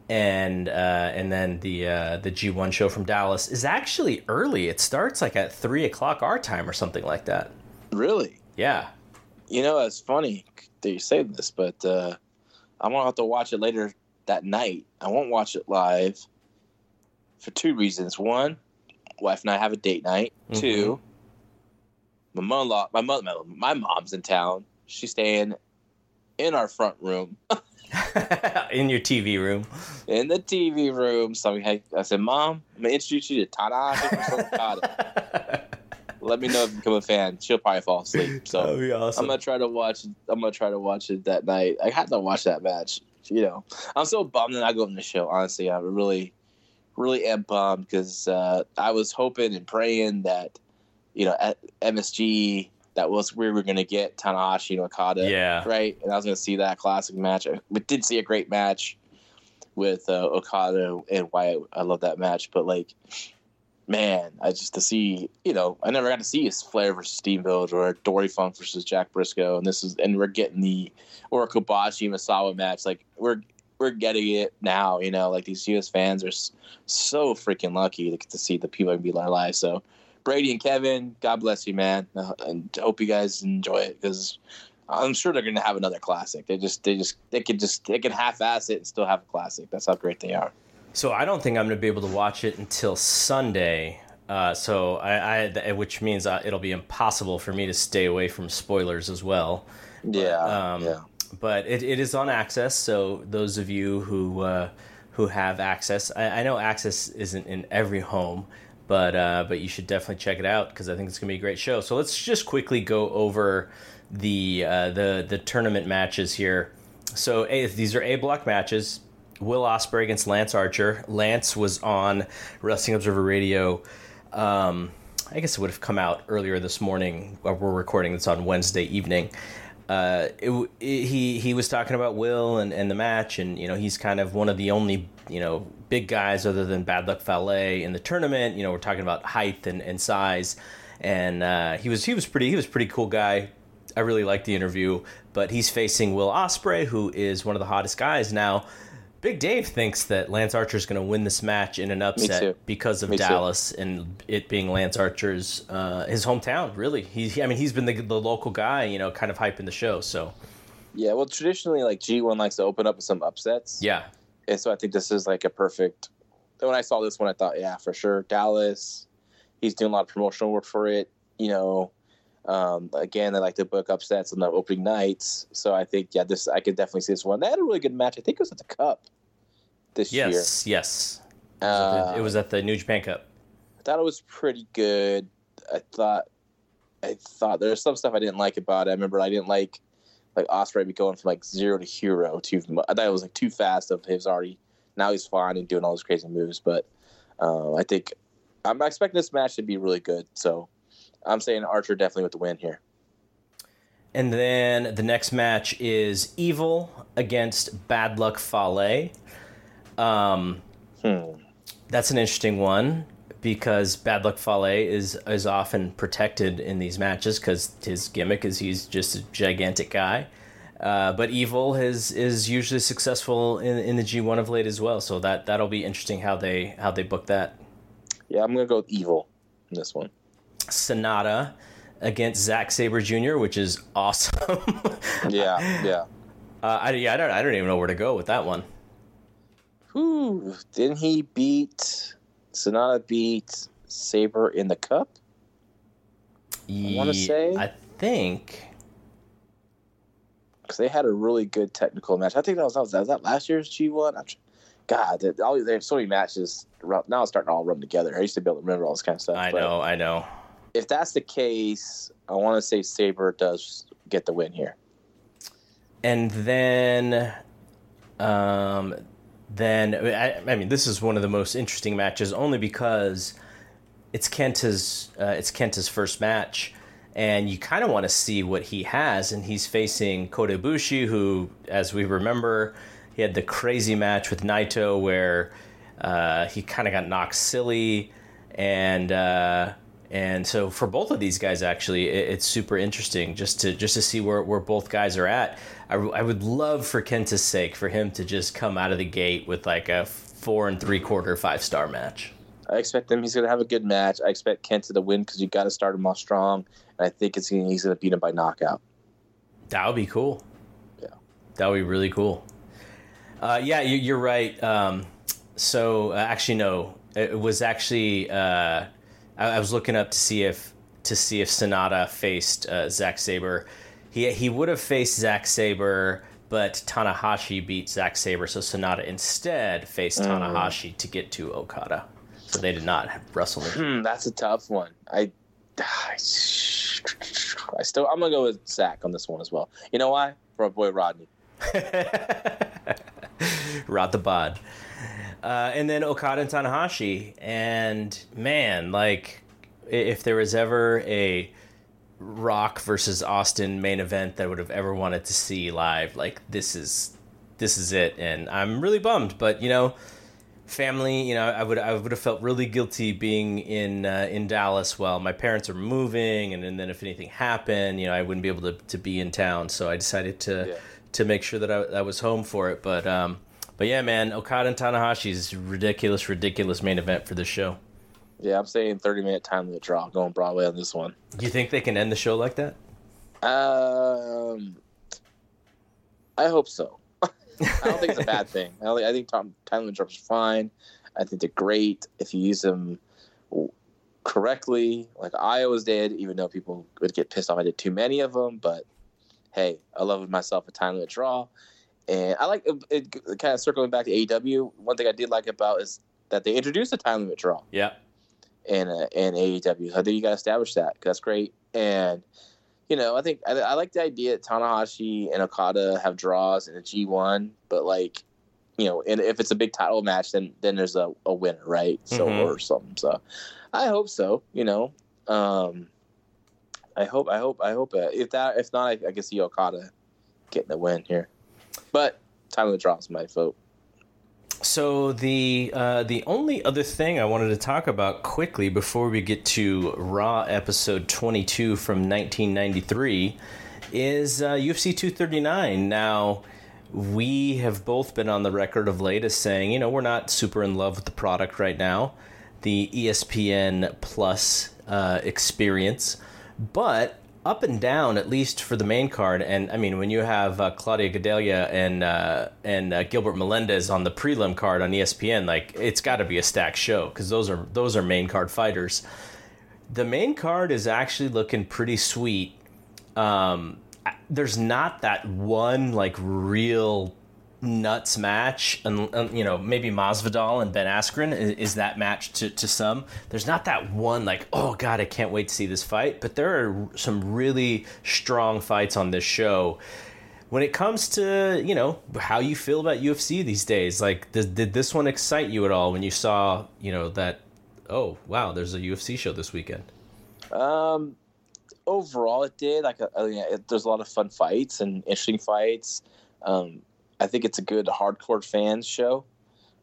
and uh, and then the uh, the G1 show from Dallas is actually early. It starts like at three o'clock our time or something like that. Really? Yeah, You know, it's funny that you say this, but uh, I'm gonna have to watch it later that night. I won't watch it live for two reasons. One, wife and I have a date night. Mhm. Two, my mom, my mother, my mom's in town. She's staying in our front room, in your TV room. in the TV room. So had, I said, "Mom, I'm gonna introduce you to Okada. Let me know if you become a fan. She'll probably fall asleep." So awesome. I'm gonna try to watch. I'm gonna try to watch it that night. I had to watch that match. You know, I'm so bummed that I go in the show. Honestly, I really, really am bummed because uh, I was hoping and praying that, you know, at MSG that was where we were gonna get Tanahashi and Okada. yeah, Right, and I was gonna see that classic match. We did see a great match with uh, Okada and White. I love that match, but like, man, I just to see, you know, I never got to see his Flair versus Steamboat or Dory Funk versus Jack Briscoe, and this is, and we're getting the Oracle Bashi Misawa match. Like, we're we're getting it now. You know, like these US fans are so freaking lucky to get to see the people be live. So. Brady and Kevin, God bless you, man, and hope you guys enjoy it because I'm sure they're going to have another classic. They just, they just, they could just, they can half-ass it and still have a classic. That's how great they are. So I don't think I'm going to be able to watch it until Sunday. Uh, so I, I, which means uh, it'll be impossible for me to stay away from spoilers as well. Yeah, um, yeah. But it, it is on AXS, so those of you who uh, who have access, I, I know AXS isn't in every home, but uh, but you should definitely check it out because I think it's gonna be a great show. So let's just quickly go over the uh, the the tournament matches here. So a, these are A block matches. Will Ospreay against Lance Archer. Lance was on Wrestling Observer Radio. Um, I guess it would have come out earlier this morning. We're recording this on Wednesday evening. Uh, it, it, he he was talking about Will and, and the match, and you know he's kind of one of the only you know big guys other than Bad Luck Fale in the tournament. You know we're talking about height and, and size, and uh, he was he was pretty he was a pretty cool guy. I really liked the interview, but he's facing Will Ospreay, who is one of the hottest guys now. Big Dave thinks that Lance Archer is going to win this match in an upset because of Me too. Dallas and it being Lance Archer's uh, his hometown. Really, he I mean he's been the, the local guy, you know, kind of hyping the show. So Yeah, well, traditionally, like G1 likes to open up with some upsets. yeah, And so I think this is like a perfect. When I saw this one, I thought, yeah, for sure. Dallas, he's doing a lot of promotional work for it. You know, um, again, they like to book upsets on the opening nights. So I think, yeah, this I could definitely see this one. They had a really good match. I think it was at the Cup this year. yes, yes. Uh, it was at the New Japan Cup. I thought it was pretty good. I thought, I thought there's some stuff I didn't like about it. I remember I didn't like like Ospreay be going from like zero to hero too. I thought it was like too fast. Of his already now he's fine and doing all those crazy moves. But um, I think I'm expecting this match to be really good. So I'm saying Archer definitely with the win here. And then the next match is Evil against Bad Luck Fale. Um, Hmm. that's an interesting one because Bad Luck Fale is is often protected in these matches because his gimmick is he's just a gigantic guy. Uh, but Evil is is usually successful in, in the G1 of late as well, so that that'll be interesting how they how they book that. Yeah, I'm gonna go with Evil in this one. Sanada against Zack Sabre Jr., which is awesome. Yeah, yeah. Uh, I, yeah, I don't I don't even know where to go with that one. Who didn't he beat? Sanada beat Sabre in the Cup. I wanna say- I think because they had a really good technical match. I think that was, that was, that last year's G one. God, they, all, they have so many matches. Now it's starting to all run together. I used to be able to remember all this kind of stuff. I know I know. If that's the case, I want to say Sabre does get the win here. And then, um, then I, I mean, this is one of the most interesting matches only because it's Kenta's uh, it's Kenta's first match, and you kind of want to see what he has, and he's facing Kota who, as we remember, he had the crazy match with Naito where uh, he kind of got knocked silly, and uh, and so for both of these guys, actually, it, it's super interesting just to just to see where, where both guys are at. I, I would love for Kenta's sake for him to just come out of the gate with like a four and three quarter five star match. I expect him. He's going to have a good match. I expect Kenta to win because you got to start him off strong, and I think it's he's going to beat him by knockout. That would be cool. Yeah, that would be really cool. Uh, yeah, you, are right. Um, so uh, actually, no, it was actually uh, I, I, was looking up to see if to see if Sanada faced uh, Zack Sabre. He he would have faced Zack Sabre, but Tanahashi beat Zack Sabre, so Sanada instead faced mm. Tanahashi to get to Okada. So they did not wrestle. Hmm, that's a tough one. I, I, I still I'm gonna go with Zack on this one as well. You know why? For our boy Rodney. Rod the bod. Uh, and then Okada and Tanahashi. And man, like, if there was ever a Rock versus Austin main event that I would have ever wanted to see live, like this is this is it. And I'm really bummed, but you know, family, you know, I would I would have felt really guilty being in uh, in Dallas while my parents are moving, and, and then if anything happened, you know, I wouldn't be able to, to be in town. So I decided to yeah. to make sure that I, I was home for it. But um, but yeah, man, Okada and Tanahashi's ridiculous, ridiculous main event for this show. Yeah, I'm saying 30 minute time limit draw going Broadway on this one. Do you think they can end the show like that? Um, I hope so. I don't think it's a bad thing. I think time, time limit drops are fine. I think they're great if you use them correctly, like I always did. Even though people would get pissed off, I did too many of them. But hey, I love myself a time limit draw. And I like it, it, kind of circling back to AEW. One thing I did like about is that they introduced a time limit draw. Yeah. And uh, and AEW, so I think you got to establish that because that's great. And you know, I think I, I, like the idea that Tanahashi and Okada have draws in a G one, but like, you know, and if it's a big title match, then then there's a, a winner, right? So mm-hmm. or something. So I hope so. You know, um, I hope I hope I hope uh, if that if not, I, I can see Okada getting the win here. But time of the draw is my vote. So the uh, the only other thing I wanted to talk about quickly before we get to Raw episode 22 from 1993 is uh, UFC 239. Now we have both been on the record of late as saying, you know, we're not super in love with the product right now, the ESPN Plus uh, experience, but up and down, at least for the main card. And I mean, when you have uh, Claudia Gadelha and uh, and uh, Gilbert Melendez on the prelim card on ESPN, like it's got to be a stacked show because those are those are main card fighters. The main card is actually looking pretty sweet. Um, there's not that one like real nuts match, and, and, you know maybe Masvidal and Ben Askren is, is, that match to, to some. There's not that one like oh god I can't wait to see this fight, but there are some really strong fights on this show. When it comes to you know how you feel about UFC these days, like did, did this one excite you at all when you saw you know that oh wow there's a UFC show this weekend? Um, overall it did. Like uh, it, there's a lot of fun fights and interesting fights. Um, I think it's a good hardcore fans show.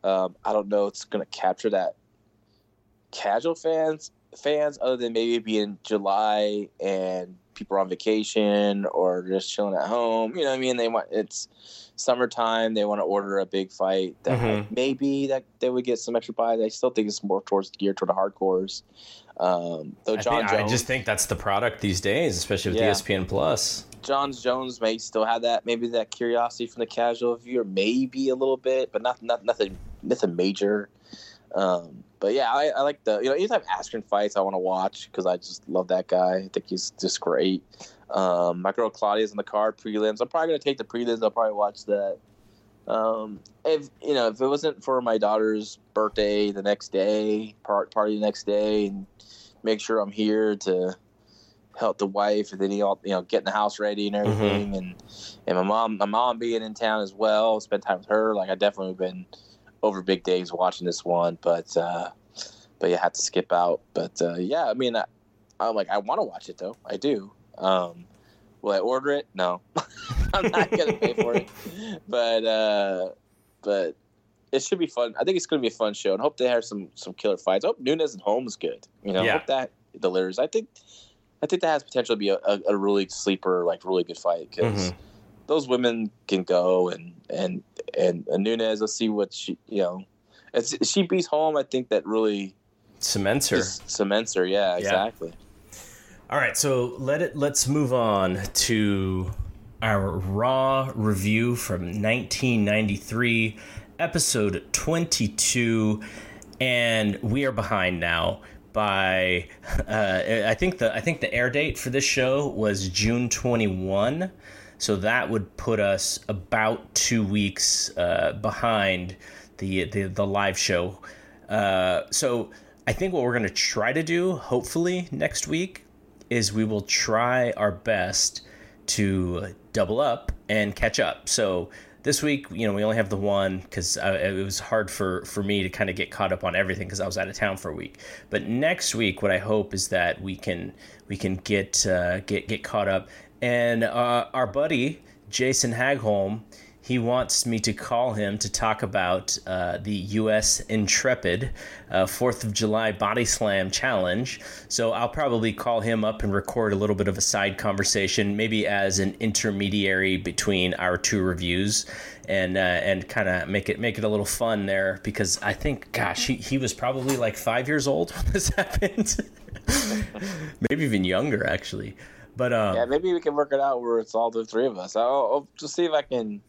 Um, I don't know it's going to capture that casual fans fans other than maybe being July and people are on vacation or just chilling at home. You know what I mean? They want it's summertime. They want to order a big fight that mm-hmm. maybe that they would get some extra buy. I still think it's more towards geared toward the hardcores. Um, though John I, think, Jones, I just think that's the product these days, especially with yeah. ESPN Plus. Jon Jones may still have that, maybe that curiosity from the casual viewer, maybe a little bit, but not, not nothing, nothing major. Um, but yeah, I, I, like the you know anytime Askren fights, I want to watch because I just love that guy. I think he's just great. Um, my girl Claudia's in the card prelims. I'm probably gonna take the prelims. I'll probably watch that. Um, if you know, if it wasn't for my daughter's birthday the next day, part party the next day, and make sure I'm here to help the wife and then he all you know getting the house ready and mm-hmm. everything mm-hmm. and and my mom my mom being in town as well spend time with her like i definitely been over big days watching this one but uh but you had to skip out. But uh, yeah, I mean, I, I'm like, I want to watch it though. I do. Um, will I order it? No, I'm not gonna pay for it. But uh, but it should be fun. I think it's gonna be a fun show, and hope they have some some killer fights. I hope Nunes and Holm's good. You know, Yeah. hope that delivers. I think I think that has potential to be a, a, a really sleeper, like really good fight because Mhm. those women can go and and and, Nunes. Let's see what she you know. If she beats Holm, I think that really Cements her. cements her. Yeah, exactly. All right, so let it let's move on to our Raw review from 1993, episode 22, and we are behind now by uh, I think the I think the air date for this show was June 21, so that would put us about two weeks uh, behind the, the the live show. Uh, so I think what we're gonna try to do, hopefully next week, is we will try our best to double up and catch up. So this week, you know, we only have the one because it was hard for for me to kind of get caught up on everything because I was out of town for a week. But next week, what I hope is that we can we can get uh, get get caught up. And uh, our buddy Jason Hagholm, he wants me to call him to talk about uh, the U.S. Intrepid uh, Fourth of July Body Slam Challenge. So I'll probably call him up and record a little bit of a side conversation, maybe as an intermediary between our two reviews, and uh, and kind of make it make it a little fun there because I think, gosh, he, he was probably like five years old when this happened, maybe even younger actually. But um, Yeah, maybe we can work it out where it's all the three of us. I'll, I'll just see if I can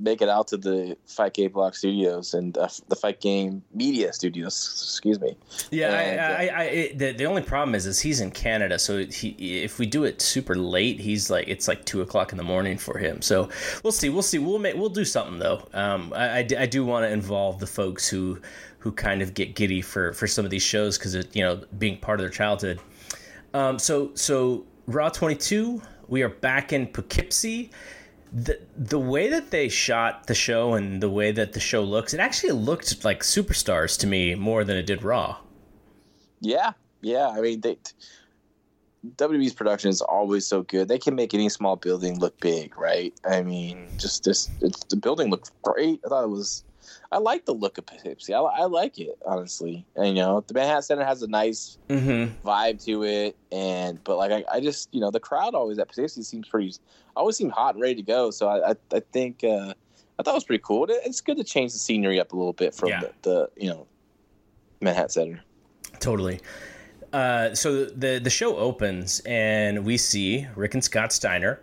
make it out to the Fight Game Blog Studios and uh, the Fight Game Media Studios. Excuse me. Yeah, And, I, I, I, it, the, the only problem is, is he's in Canada, so he, if we do it super late, he's like, it's like two o'clock in the morning for him. So we'll see, we'll see, we'll make, we'll do something though. Um, I, I, I do want to involve the folks who, who kind of get giddy for, for some of these shows because it, you know, being part of their childhood. Um, so, so Raw 22, we are back in Poughkeepsie. The, the way that they shot the show and the way that the show looks, it actually looked like superstars to me more than it did Raw. Yeah, yeah. I mean, they, WWE's production is always so good. They can make any small building look big, right? I mean, just this, it's, the building looked great. I thought it was. I like the look of Poughkeepsie. I, I like it honestly. And, you know, the Manhattan Center has a nice Mm-hmm. vibe to it, and but like I, I just you know the crowd always at Poughkeepsie seems pretty always seemed hot and ready to go. So I I, I think uh, I thought it was pretty cool. It, it's good to change the scenery up a little bit from Yeah. the, the you know Manhattan Center. Totally. Uh, so the the show opens and we see Rick and Scott Steiner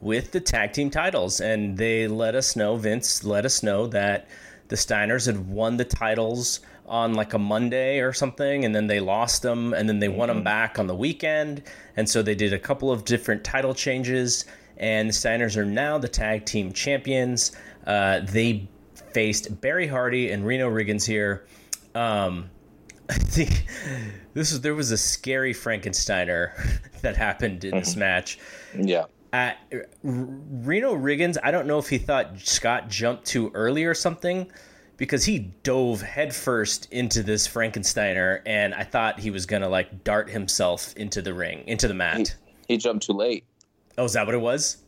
with the tag team titles, and they let us know Vince let us know that the Steiners had won the titles on like a Monday or something, and then they lost them, and then they won them back on the weekend, and so they did a couple of different title changes, and the Steiners are now the tag team champions. Uh, they faced Barry Hardy and Reno Riggins here. Um, I think this was there was a scary Frankensteiner that happened in this match. Yeah, Uh, Reno Riggins, I don't know if he thought Scott jumped too early or something, because he dove headfirst into this Frankensteiner, and I thought he was gonna like dart himself into the ring, into the mat. he jumped too late. Oh, is that what it was?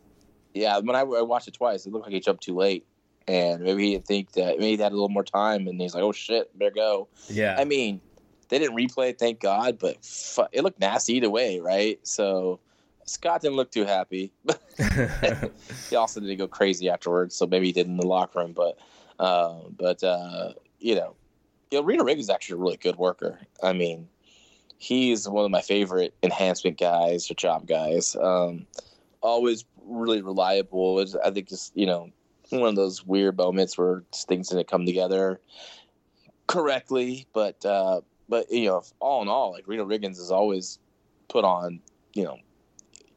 Yeah, when I, I watched it twice, it looked like he jumped too late, and maybe he didn't think that maybe he had a little more time, and he's like, "Oh shit, better go." Yeah. I mean, they didn't replay it, thank God, but fu- it looked nasty either way, right? So Scott didn't look too happy. he also didn't go crazy afterwards, so maybe he did in the locker room. But, uh, but uh, you know, you know, Reno Riggins actually a really good worker. I mean, he's one of my favorite enhancement guys or job guys. Um, always really reliable. It's, I think just you know one of those weird moments where things didn't come together correctly, but uh, but you know, all in all, like Reno Riggins is always put on. You know,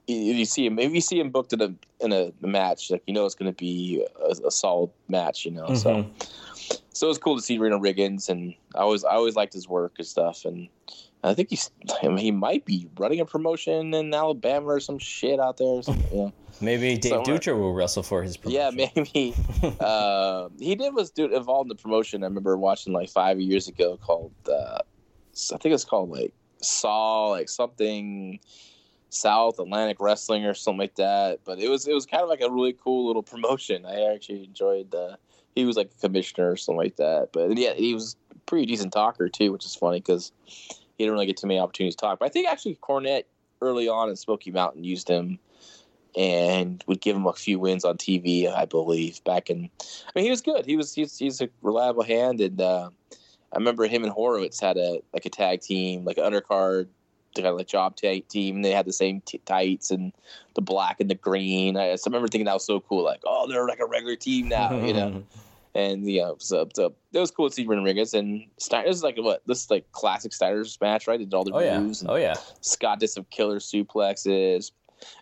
you, you see him. Maybe you see him booked in a in a match, like you know, it's going to be a, a solid match. You know, so so it was cool to see Reno Riggins, and I always I always liked his work and stuff, and. I think he's. I mean, he might be running a promotion in Alabama or some shit out there. Or something, you know. Maybe Dave Somewhere. Dutra will wrestle for his promotion. Yeah, maybe. uh, he did was dude involved in the promotion. I remember watching like five years ago called uh, I think it's called like Saw, like something South Atlantic Wrestling or something like that. But it was it was kind of like a really cool little promotion. I actually enjoyed. the. he was like a commissioner or something like that. But yeah, he was a pretty decent talker too, which is funny because he didn't really get too many opportunities to talk. But I think actually Cornette early on in Smoky Mountain used him and would give him a few wins on TV, I believe. Back in, I mean, he was good. He was he's, he's a reliable hand, and uh, I remember him and Horowitz had a like a tag team, like an undercard kind of like job t- team. They had the same t- tights and the black and the green. I, I remember thinking that was so cool. Like, oh, they're like a regular team now, you know. and you know, so, so it was cool to see Rodriguez and Steiner. This is like what this is like classic Steiner's match, right? They did all the oh, moves. Yeah. Oh yeah. Scott did some killer suplexes.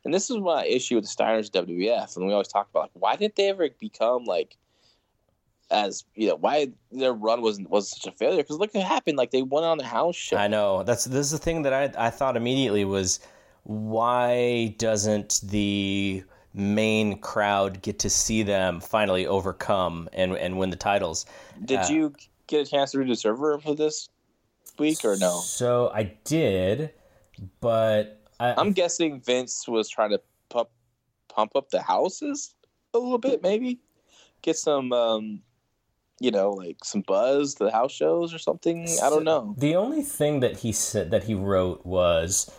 And this is my issue with the Steiners WWF, and we always talk about like why didn't they ever become like as you know why their run was was such a failure because look what happened like they went on the house show i know that's this is the thing that i i thought immediately was why doesn't the main crowd get to see them finally overcome and and win the titles did uh, you get a chance to read the Observer for this week or no so i did but I, i'm guessing vince was trying to pump pump up the houses a little bit maybe get some um you know, like some buzz to the house shows or something. I don't know. The only thing that he said that he wrote was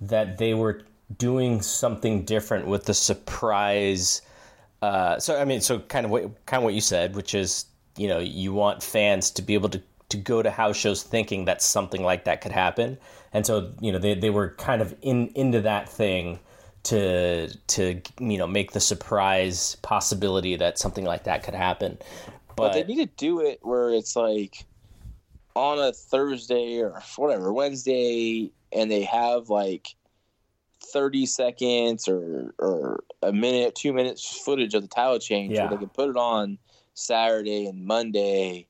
that they were doing something different with the surprise. Uh, so I mean, so kind of what kind of what you said, which is you know you want fans to be able to to go to house shows thinking that something like that could happen, and so you know they they were kind of in into that thing to to you know make the surprise possibility that something like that could happen but, but they need to do it where it's like on a Thursday or whatever Wednesday, and they have like thirty seconds or or a minute, two minutes footage of the title change, yeah. where they can put it on Saturday and Monday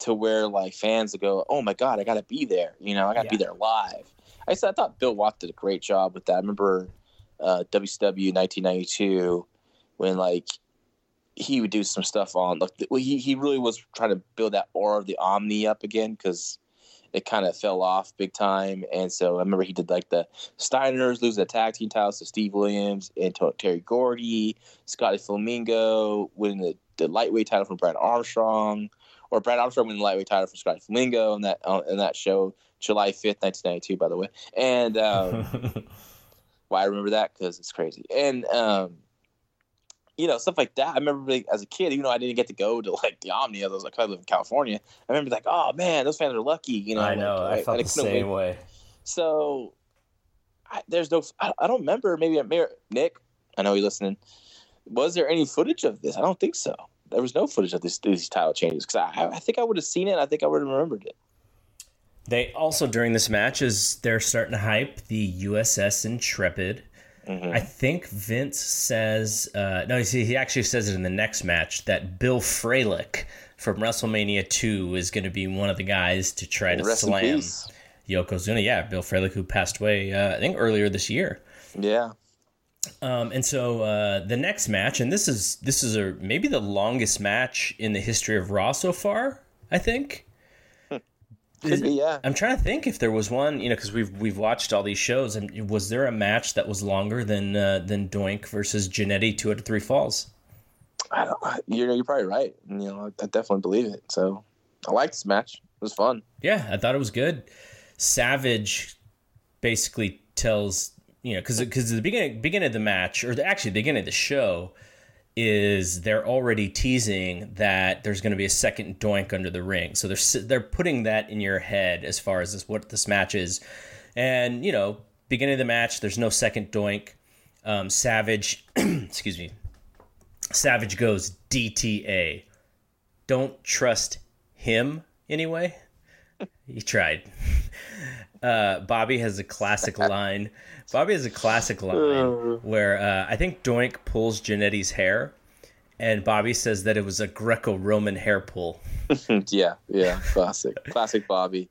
to where like fans will go, oh my god, I got to be there. You know, I got to yeah. be there live. I said I thought Bill Watts did a great job with that. I remember uh, WCW 1992 when like he would do some stuff on like he he really was trying to build that aura of the Omni up again because it kind of fell off big time. And so I remember he did like the Steiners lose the tag team titles to Steve Williams and Terry Gordy, Scotty Flamingo winning the, the lightweight title from Brad Armstrong, or Brad Armstrong winning the lightweight title from Scotty Flamingo in that uh, in that show, July fifth, nineteen ninety two, by the way. And um, why I remember that because it's crazy. And um, you know, stuff like that. I remember like, as a kid, even though I didn't get to go to like the Omni, I was like I live in California. I remember like, oh man, those fans are lucky. You know, I know. Like, I felt the same way. So I, there's no. I, I, don't remember. Maybe Nick. I know you're listening. Was there any footage of this? I don't think so. There was no footage of this, these title changes because I, I think I would have seen it. I think I would have remembered it. They also during this match is they're starting to hype the USS Intrepid Mm-hmm. I think Vince says uh, no. See, he actually says it in the next match that Bill Fralic from WrestleMania Two is going to be one of the guys to try to Rest slam Yokozuna. Yeah, Bill Fralic who passed away uh, I think earlier this year. Yeah. Um, and so uh, the next match, and this is this is a maybe the longest match in the history of Raw so far. I think. Could be, yeah. I'm trying to think if there was one, you know, because we've we've watched all these shows, and was there a match that was longer than uh, than Doink versus Jannetty two out of three falls? I don't. You know, you're probably right. You know, I definitely believe it. So I liked this match. It was fun. Yeah, I thought it was good. Savage basically tells you know because because the beginning beginning of the match or the, actually the beginning of the show is they're already teasing that there's going to be a second doink under the ring. So they're they're putting that in your head as far as this, what this match is. And you know, beginning of the match, there's no second doink. Um, Savage, excuse me, Savage goes DTA. Don't trust him anyway. he tried. Uh, Bobby has a classic line Bobby has a classic line uh. where uh, I think Doink pulls Jannetty's hair, and Bobby says that it was a Greco-Roman hair pull. yeah, yeah, classic, classic Bobby.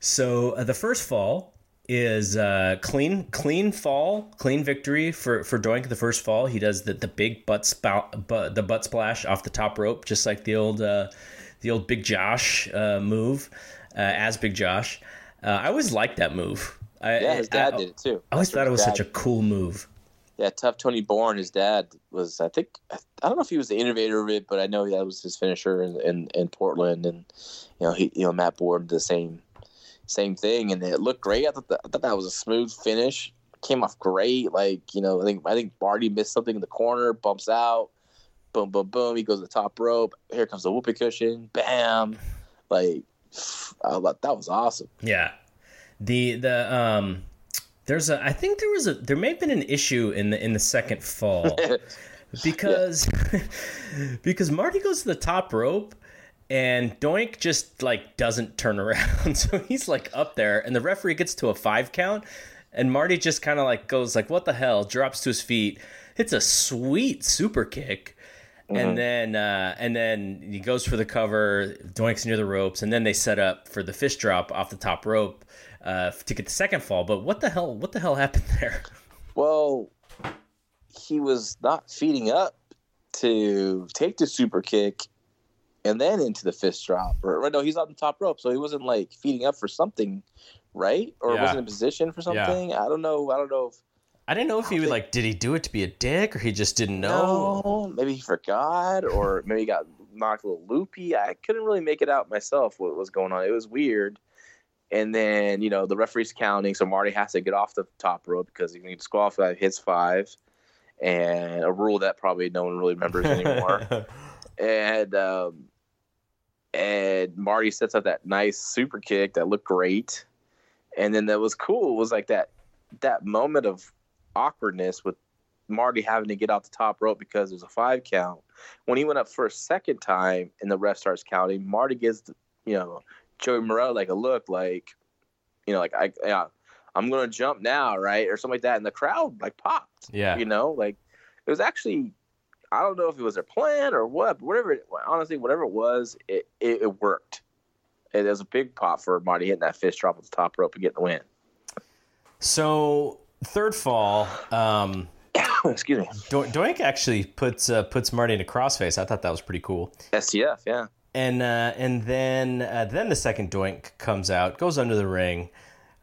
So uh, the first fall is uh, clean, clean fall, clean victory for for Doink. The first fall, he does the the big butt spout, but, the butt splash off the top rope, just like the old uh, the old Big Josh uh, move, as Big Josh. Uh, I always liked that move. I, Yeah, his dad I, did it too. I always That's thought it was such a cool move. Yeah, tough Tony Borne. His dad was, I think, I don't know if he was the innovator of it, but I know that was his finisher in, in, in Portland, and you know he, you know Matt Borne the same, same thing, and it looked great. I thought that, I thought that was a smooth finish. Came off great. Like you know, I think I think Marty missed something in the corner, bumps out, boom, boom, boom. He goes to the top rope. Here comes the whoopee cushion. Bam. Like I thought that was awesome. Yeah. The the um there's a I think there was a there may have been an issue in the in the second fall because because Marty goes to the top rope and Doink just like doesn't turn around. So he's like up there and the referee gets to a 5 count and Marty just kind of like goes like what the hell, drops to his feet, hits a sweet super kick. And then uh, and then he goes for the cover, doinks near the ropes, and then they set up for the fist drop off the top rope uh, to get the second fall. But what the hell? What the hell happened there? Well, he was not feeding up to take the super kick and then into the fist drop. Or, no, he's on the top rope, so he wasn't like feeding up for something, right? Or Yeah. wasn't in position for Yeah. something. I don't know. I don't know if I didn't know if he would like. Did he do it to be a dick, or he just didn't know? no, maybe he forgot, or maybe he got knocked a little loopy. I couldn't really make it out myself what was going on. It was weird. And then you know the referee's counting, so Marty has to get off the top rope because he can disqualify if he hits five, and a rule that probably no one really remembers anymore. and um, and Marty sets up that nice super kick that looked great, and then that was cool It was like that that moment of awkwardness with Marty having to get out the top rope because there's a five count. When he went up for a second time and the ref starts counting, Marty gives the, you know Joey Marella like a look like you know like I yeah, I'm gonna jump now right or something like that, and the crowd like popped. yeah. You know, like it was actually I don't know if it was their plan or what, but whatever. It, honestly, whatever it was, it, it, it worked. It was a big pop for Marty hitting that fist drop at the top rope and getting the win. So third fall, um, Excuse me. Do- Doink actually puts uh, puts Marty in a crossface. I thought that was pretty cool. STF, yeah. And uh, and then uh, then the second Doink comes out, goes under the ring.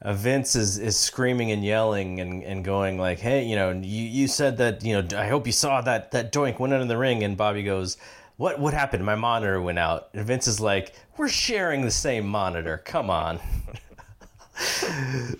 Uh, Vince is, is screaming and yelling and, and going like, "Hey, you know, you, you said that you know. I hope you saw that that Doink went under the ring." And Bobby goes, "What what happened? My monitor went out." And Vince is like, "We're sharing the same monitor. Come on."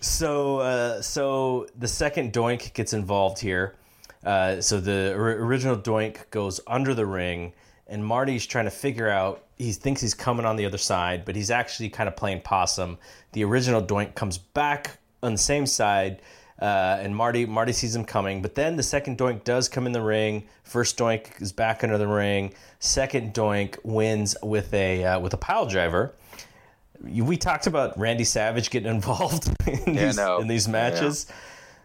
so uh, so the second Doink gets involved here. Uh, so the or- original Doink goes under the ring, and Marty's trying to figure out. He thinks he's coming on the other side, but he's actually kind of playing possum. The original Doink comes back on the same side, uh, and Marty Marty sees him coming. But then the second Doink does come in the ring. First Doink is back under the ring. Second Doink wins with a uh, with a pile driver. We talked about Randy Savage getting involved in, Yeah, these, no. in these matches.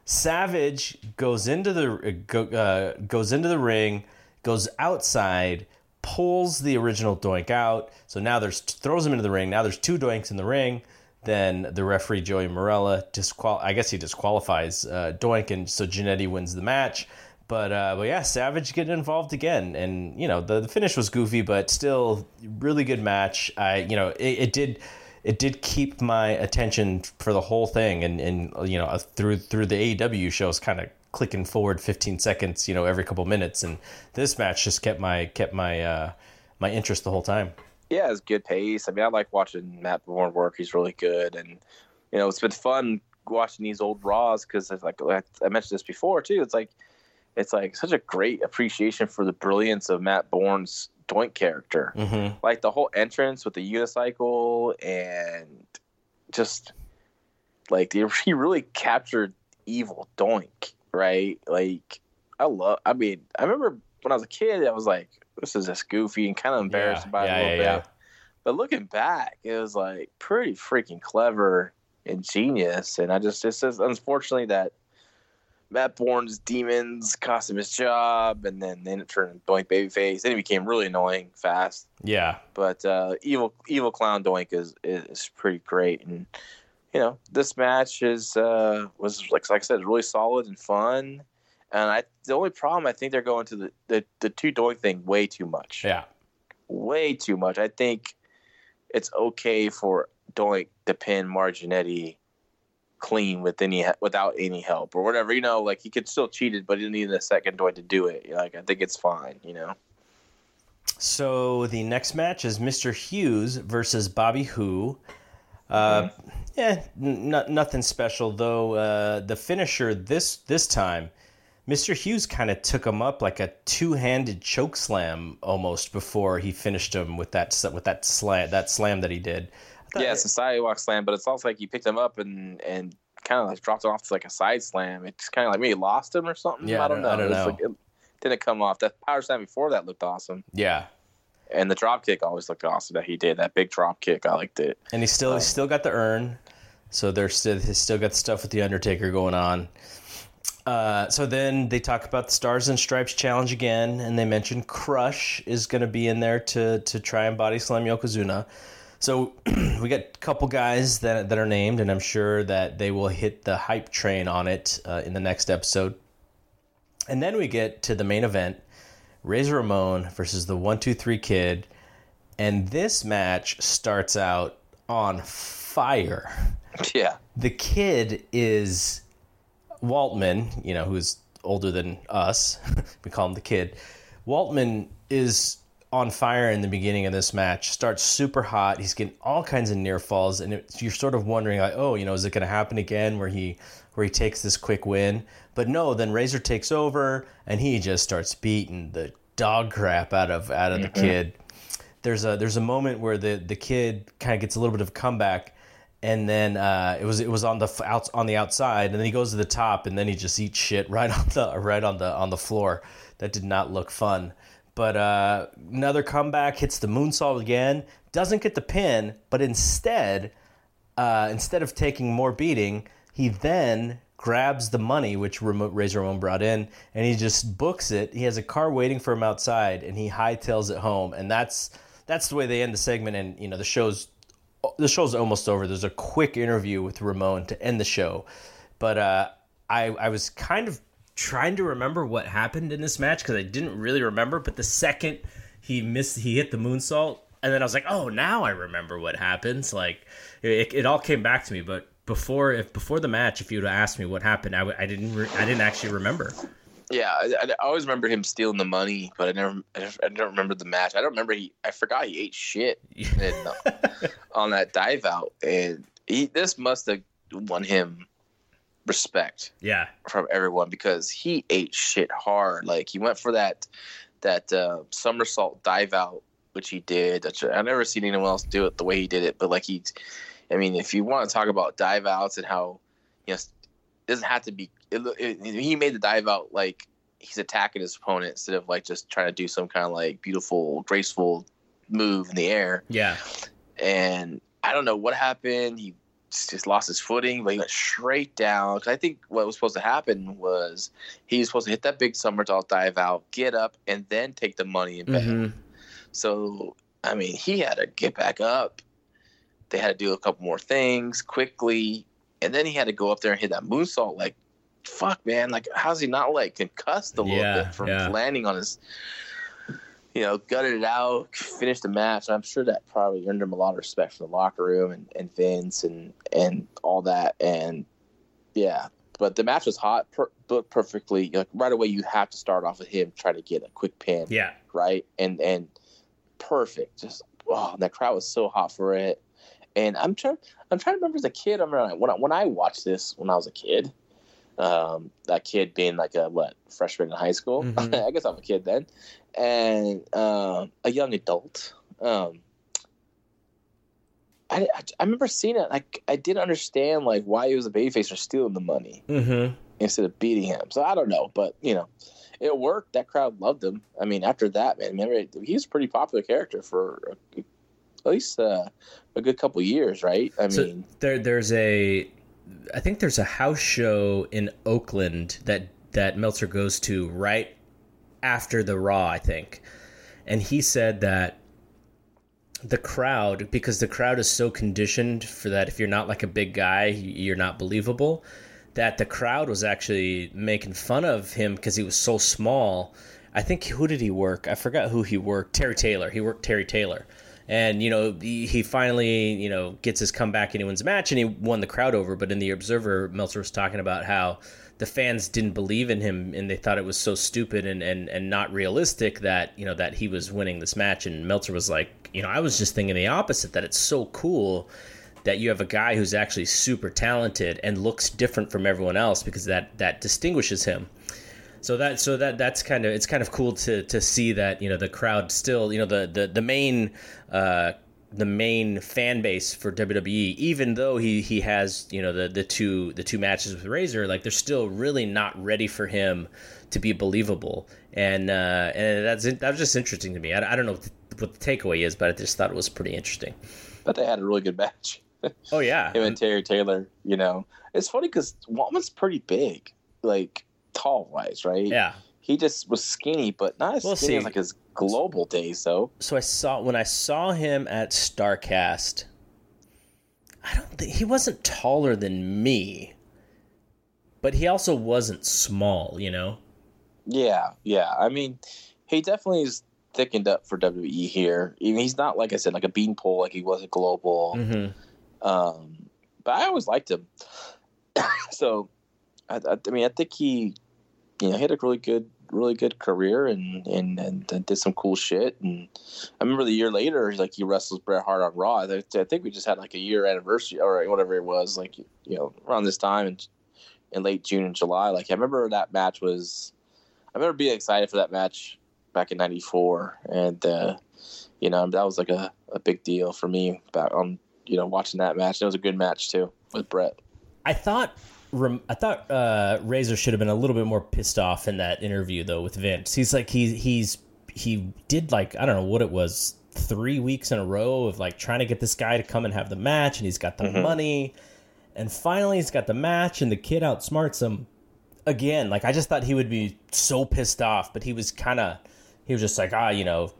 Savage goes into the uh, goes into the ring, goes outside, pulls the original Doink out. So now there's throws him into the ring. Now there's two Doinks in the ring. Then the referee Joey Marella disqual I guess he disqualifies uh, Doink, and so Jannetty wins the match. But uh, but yeah, Savage getting involved again, and you know the, the finish was goofy, but still really good match. I you know it, it did it did keep my attention for the whole thing, and and you know through through the AEW shows, kind of clicking forward 15 seconds, you know, every couple minutes, and this match just kept my kept my uh, my interest the whole time. Yeah, it's good pace. I mean, I like watching Matt Borne work. He's really good, and you know, it's been fun watching these old Raws because, like I mentioned this before too. It's like it's like such a great appreciation for the brilliance of Matt Borne's Doink character. Mm-hmm. Like the whole entrance with the unicycle and just like he really captured evil Doink, right? Like I love. I mean, I remember when I was a kid, I was like, "This is just goofy and kind of embarrassed Yeah, by it a little yeah, bit." yeah. But looking back, it was like pretty freaking clever and genius. And I just, it's just unfortunately that Matt Borne's demons cost him his job, and then then it turned Doink babyface. Then he became really annoying fast. Yeah, But uh, evil evil clown Doink is is pretty great, and you know this match is uh, was like like I said, really solid and fun. And I the only problem I think they're going to the the, the two Doink thing way too much yeah, way too much. I think it's okay for doink the pin Marty Jannetty clean with any without any help or whatever. You know, like he could still cheat it, but he needed a second doink to do it. Like I think it's fine. You know. So the next match is Mr. Hughes versus Bobby Who. Uh, mm-hmm. Yeah, n- nothing special though. Uh, the finisher this this time, Mr. Hughes kind of took him up like a two-handed choke slam almost before he finished him with that with that slam that slam that he did. Yeah, it's a sidewalk slam, but it's also like you picked him up and and kind of like dropped him off to like a side slam. It's kind of like maybe lost him or something. Yeah, I don't know. I don't know. Like, it didn't come off. That power slam before that looked awesome. Yeah, and the drop kick always looked awesome that he did. That big drop kick, I liked it. And he still um, still got the urn, so there's still he's still got the stuff with the Undertaker going on. Uh, so then they talk about the Stars and Stripes challenge again, and they mention Crush is going to be in there to to try and body slam Yokozuna. So we got a couple guys that that are named, and I'm sure that they will hit the hype train on it uh, in the next episode. And then we get to the main event, Razor Ramon versus the One Two Three Kid, and this match starts out on fire. Yeah, the kid is Waltman, you know, who's older than us. we call him the kid. Waltman is on fire in the beginning of this match. Starts super hot. He's getting all kinds of near falls, and it, you're sort of wondering, like, oh, you know, is it going to happen again where he where he takes this quick win? But no, then Razor takes over and he just starts beating the dog crap out of out of mm-hmm. the kid. There's a there's a moment where the the kid kind of gets a little bit of a comeback, and then uh, it was it was on the out on the outside, and then he goes to the top, and then he just eats shit right on the right on the on the floor. That did not look fun. But uh, another comeback hits the moonsault again. Doesn't get the pin, but instead, uh, instead of taking more beating, he then grabs the money which Razor Ramon brought in, and he just books it. He has a car waiting for him outside, and he hightails it home. And that's that's the way they end the segment. And you know the show's the show's almost over. There's a quick interview with Ramon to end the show, but uh, I I was kind of trying to remember what happened in this match because I didn't really remember. But the second he missed, he hit the moonsault, and then I was like, oh, now I remember what happens. Like it, it all came back to me, but before if before the match, if you would have asked me what happened, I w- I didn't re- I didn't actually remember. Yeah, I, I, always remember him stealing the money, but I never I don't remember the match. I don't remember he. I forgot he ate shit and, uh, on that dive out, and he this must have won him respect. Yeah, from everyone because he ate shit hard. Like he went for that that uh, somersault dive out, which he did. I've never seen anyone else do it the way he did it, but like he I mean, if you want to talk about dive outs and how, you know, it doesn't have to be. It, it, he made the dive out like he's attacking his opponent instead of like just trying to do some kind of like beautiful, graceful move in the air. Yeah. And I don't know what happened. He just lost his footing, but he went straight down. Cause I think what was supposed to happen was he was supposed to hit that big somersault dive out, get up, and then take the money and. Mm-hmm. So I mean, he had to get back up they had to do a couple more things quickly, and then he had to go up there and hit that moonsault. Like, fuck, man! Like, how's he not like concussed a little yeah, bit from yeah. landing on his? You know, gutted it out, finished the match. I'm sure that probably earned him a lot of respect from the locker room and, and Vince and and all that. And yeah, but the match was hot, per, booked perfectly. Like right away, you have to start off with him trying to get a quick pin. Yeah. Right. And and perfect. Just oh, that crowd was so hot for it. And I'm trying, I'm trying to remember as a kid. I remember when I, when I watched this when I was a kid. Um, that kid being like a what freshman in high school. Mm-hmm. I guess I'm a kid then, and uh, a young adult. Um, I, I, I remember seeing it. Like I didn't understand like why he was a babyface for stealing the money mm-hmm. instead of beating him. So I don't know, but you know, it worked. That crowd loved him. I mean, after that, man, remember he was a pretty popular character for at least uh, a good couple years, right? I so mean, there there's a I think there's a house show in Oakland that that Meltzer goes to right after the Raw, I think, and he said that the crowd because the crowd is so conditioned for that if you're not like a big guy you're not believable that the crowd was actually making fun of him because he was so small. I think who did he work? I forgot who he worked. Terry taylor. He worked terry taylor And you know he, finally you know gets his comeback and he wins match and he won the crowd over. But in the Observer, Meltzer was talking about how the fans didn't believe in him and they thought it was so stupid and, and, and not realistic that you know that he was winning this match. And Meltzer was like, you know, I was just thinking the opposite that it's so cool that you have a guy who's actually super talented and looks different from everyone else because that that distinguishes him. So that so that that's kind of it's kind of cool to to see that you know the crowd still you know the the the main uh, the main fan base for WWE, even though he he has you know the the two the two matches with Razor, like they're still really not ready for him to be believable, and uh, and that's that was just interesting to me. I, I don't know what the, what the takeaway is, but I just thought it was pretty interesting. But they had a really good match. Oh yeah, him and Terry Taylor. You know, it's funny because Waltman's pretty big, like tall wise, right? Yeah. He just was skinny, but not as We'll skinny see. as like his global days, though. so I saw when I saw him at Starcast. I don't think he wasn't taller than me, but he also wasn't small. You know. Yeah, yeah. I mean, he definitely is thickened up for WWE here. Even he's not like I said, like a beanpole, like he was a global. Mm-hmm. Um, but I always liked him. so, I, I, I mean, I think he, you know, he had a really good, really good career and, and and did some cool shit. And I remember the year later, like he wrestles Bret Hart on Raw. I, think- we just had like a year anniversary or whatever it was, like you know, around this time in, in late June and July. Like I remember that match was. I remember being excited for that match back in '94, and uh, you know that was like a, a big deal for me back on you know watching that match. It was a good match too with Bret. I thought Rem- I thought uh, Razor should have been a little bit more pissed off in that interview though with Vince. He's like he he's he did like I don't know what it was three weeks in a row of like trying to get this guy to come and have the match, and he's got the money, and finally he's got the match, and the kid outsmarts him again. Like I just thought he would be so pissed off, but he was kind of he was just like ah you know.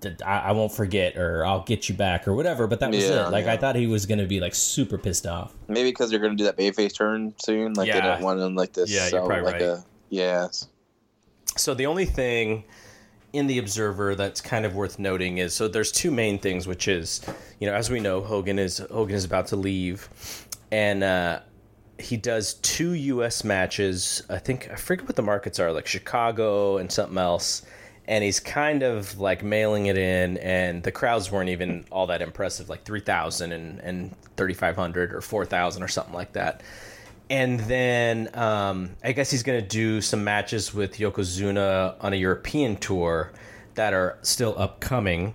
Th- I, I won't forget, or I'll get you back, or whatever. But that was Yeah, it. Like I thought he was gonna be like super pissed off. Maybe because they're going to do that babyface turn soon. Like they Yeah. don't want him like this. Yeah, you're so, probably like right. a yeah. So the only thing in the Observer that's kind of worth noting is so there's two main things, which is you know as we know Hogan is Hogan is about to leave, and uh, he does two U.S. matches. I think I forget what the markets are, like Chicago and something else. And he's kind of like mailing it in, and the crowds weren't even all that impressive, like 3,000 and, and 3,500 or 4,000 or something like that. And then um, I guess he's going to do some matches with Yokozuna on a European tour that are still upcoming.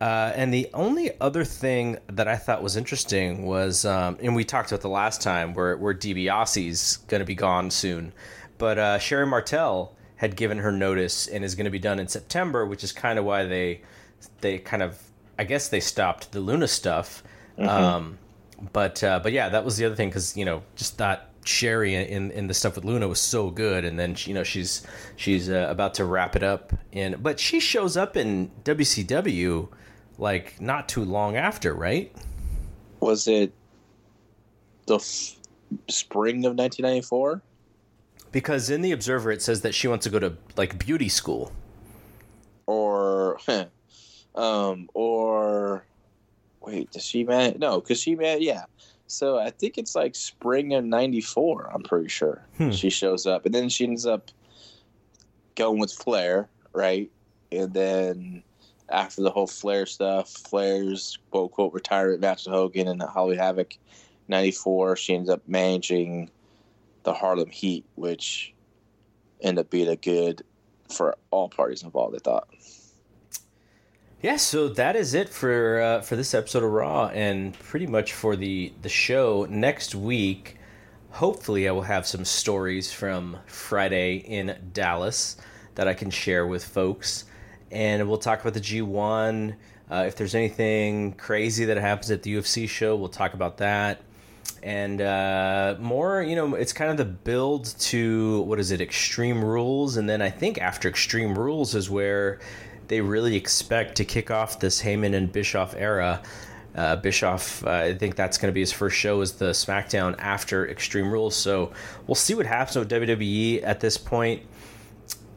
Uh, and the only other thing that I thought was interesting was, um, and we talked about the last time, where where DiBiase's going to be gone soon, but uh, Sherri Martel had given her notice and is going to be done in September, which is kind of why they they kind of I guess they stopped the Luna stuff. Um, but uh, but yeah, that was the other thing because you know just that Sherri in in the stuff with Luna was so good, and then you know she's she's uh, about to wrap it up in, but she shows up in WCW like not too long after, right? Was it the f- spring of 1994? Because in the Observer it says that she wants to go to like beauty school. or um or wait does she man no because she man yeah so i think it's like spring of 94 i'm pretty sure Hmm. she shows up and then she ends up going with flair right and then after the whole flair stuff flair's quote quote retirement match with hogan and Halloween Havoc 94 she ends up managing the harlem heat which ended up being a good for all parties involved i thought Yeah, so that is it for uh, for this episode of Raw, and pretty much for the the show. Next week, hopefully, I will have some stories from Friday in Dallas that I can share with folks, and we'll talk about the G one. Uh, if there's anything crazy that happens at the UFC show, we'll talk about that. And uh, more, you know, it's kind of the build to what is it, Extreme Rules, and then I think after Extreme Rules is where they really expect to kick off this Heyman and Bischoff era. Uh, Bischoff, uh, I think that's going to be his first show is the SmackDown after Extreme Rules. So we'll see what happens with WWE at this point.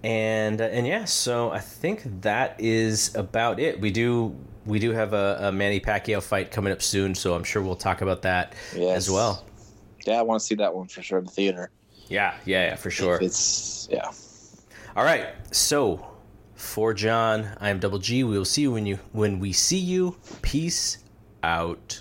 and uh, and yeah, so I think that is about it. We do we do have a, a Manny Pacquiao fight coming up soon, so I'm sure we'll talk about that Yes. as well. Yeah, I want to see that one for sure in the theater. Yeah, yeah, yeah, for sure. If It's yeah. All right, so for John, I am Double G. We will see you when you when we see you. Peace out.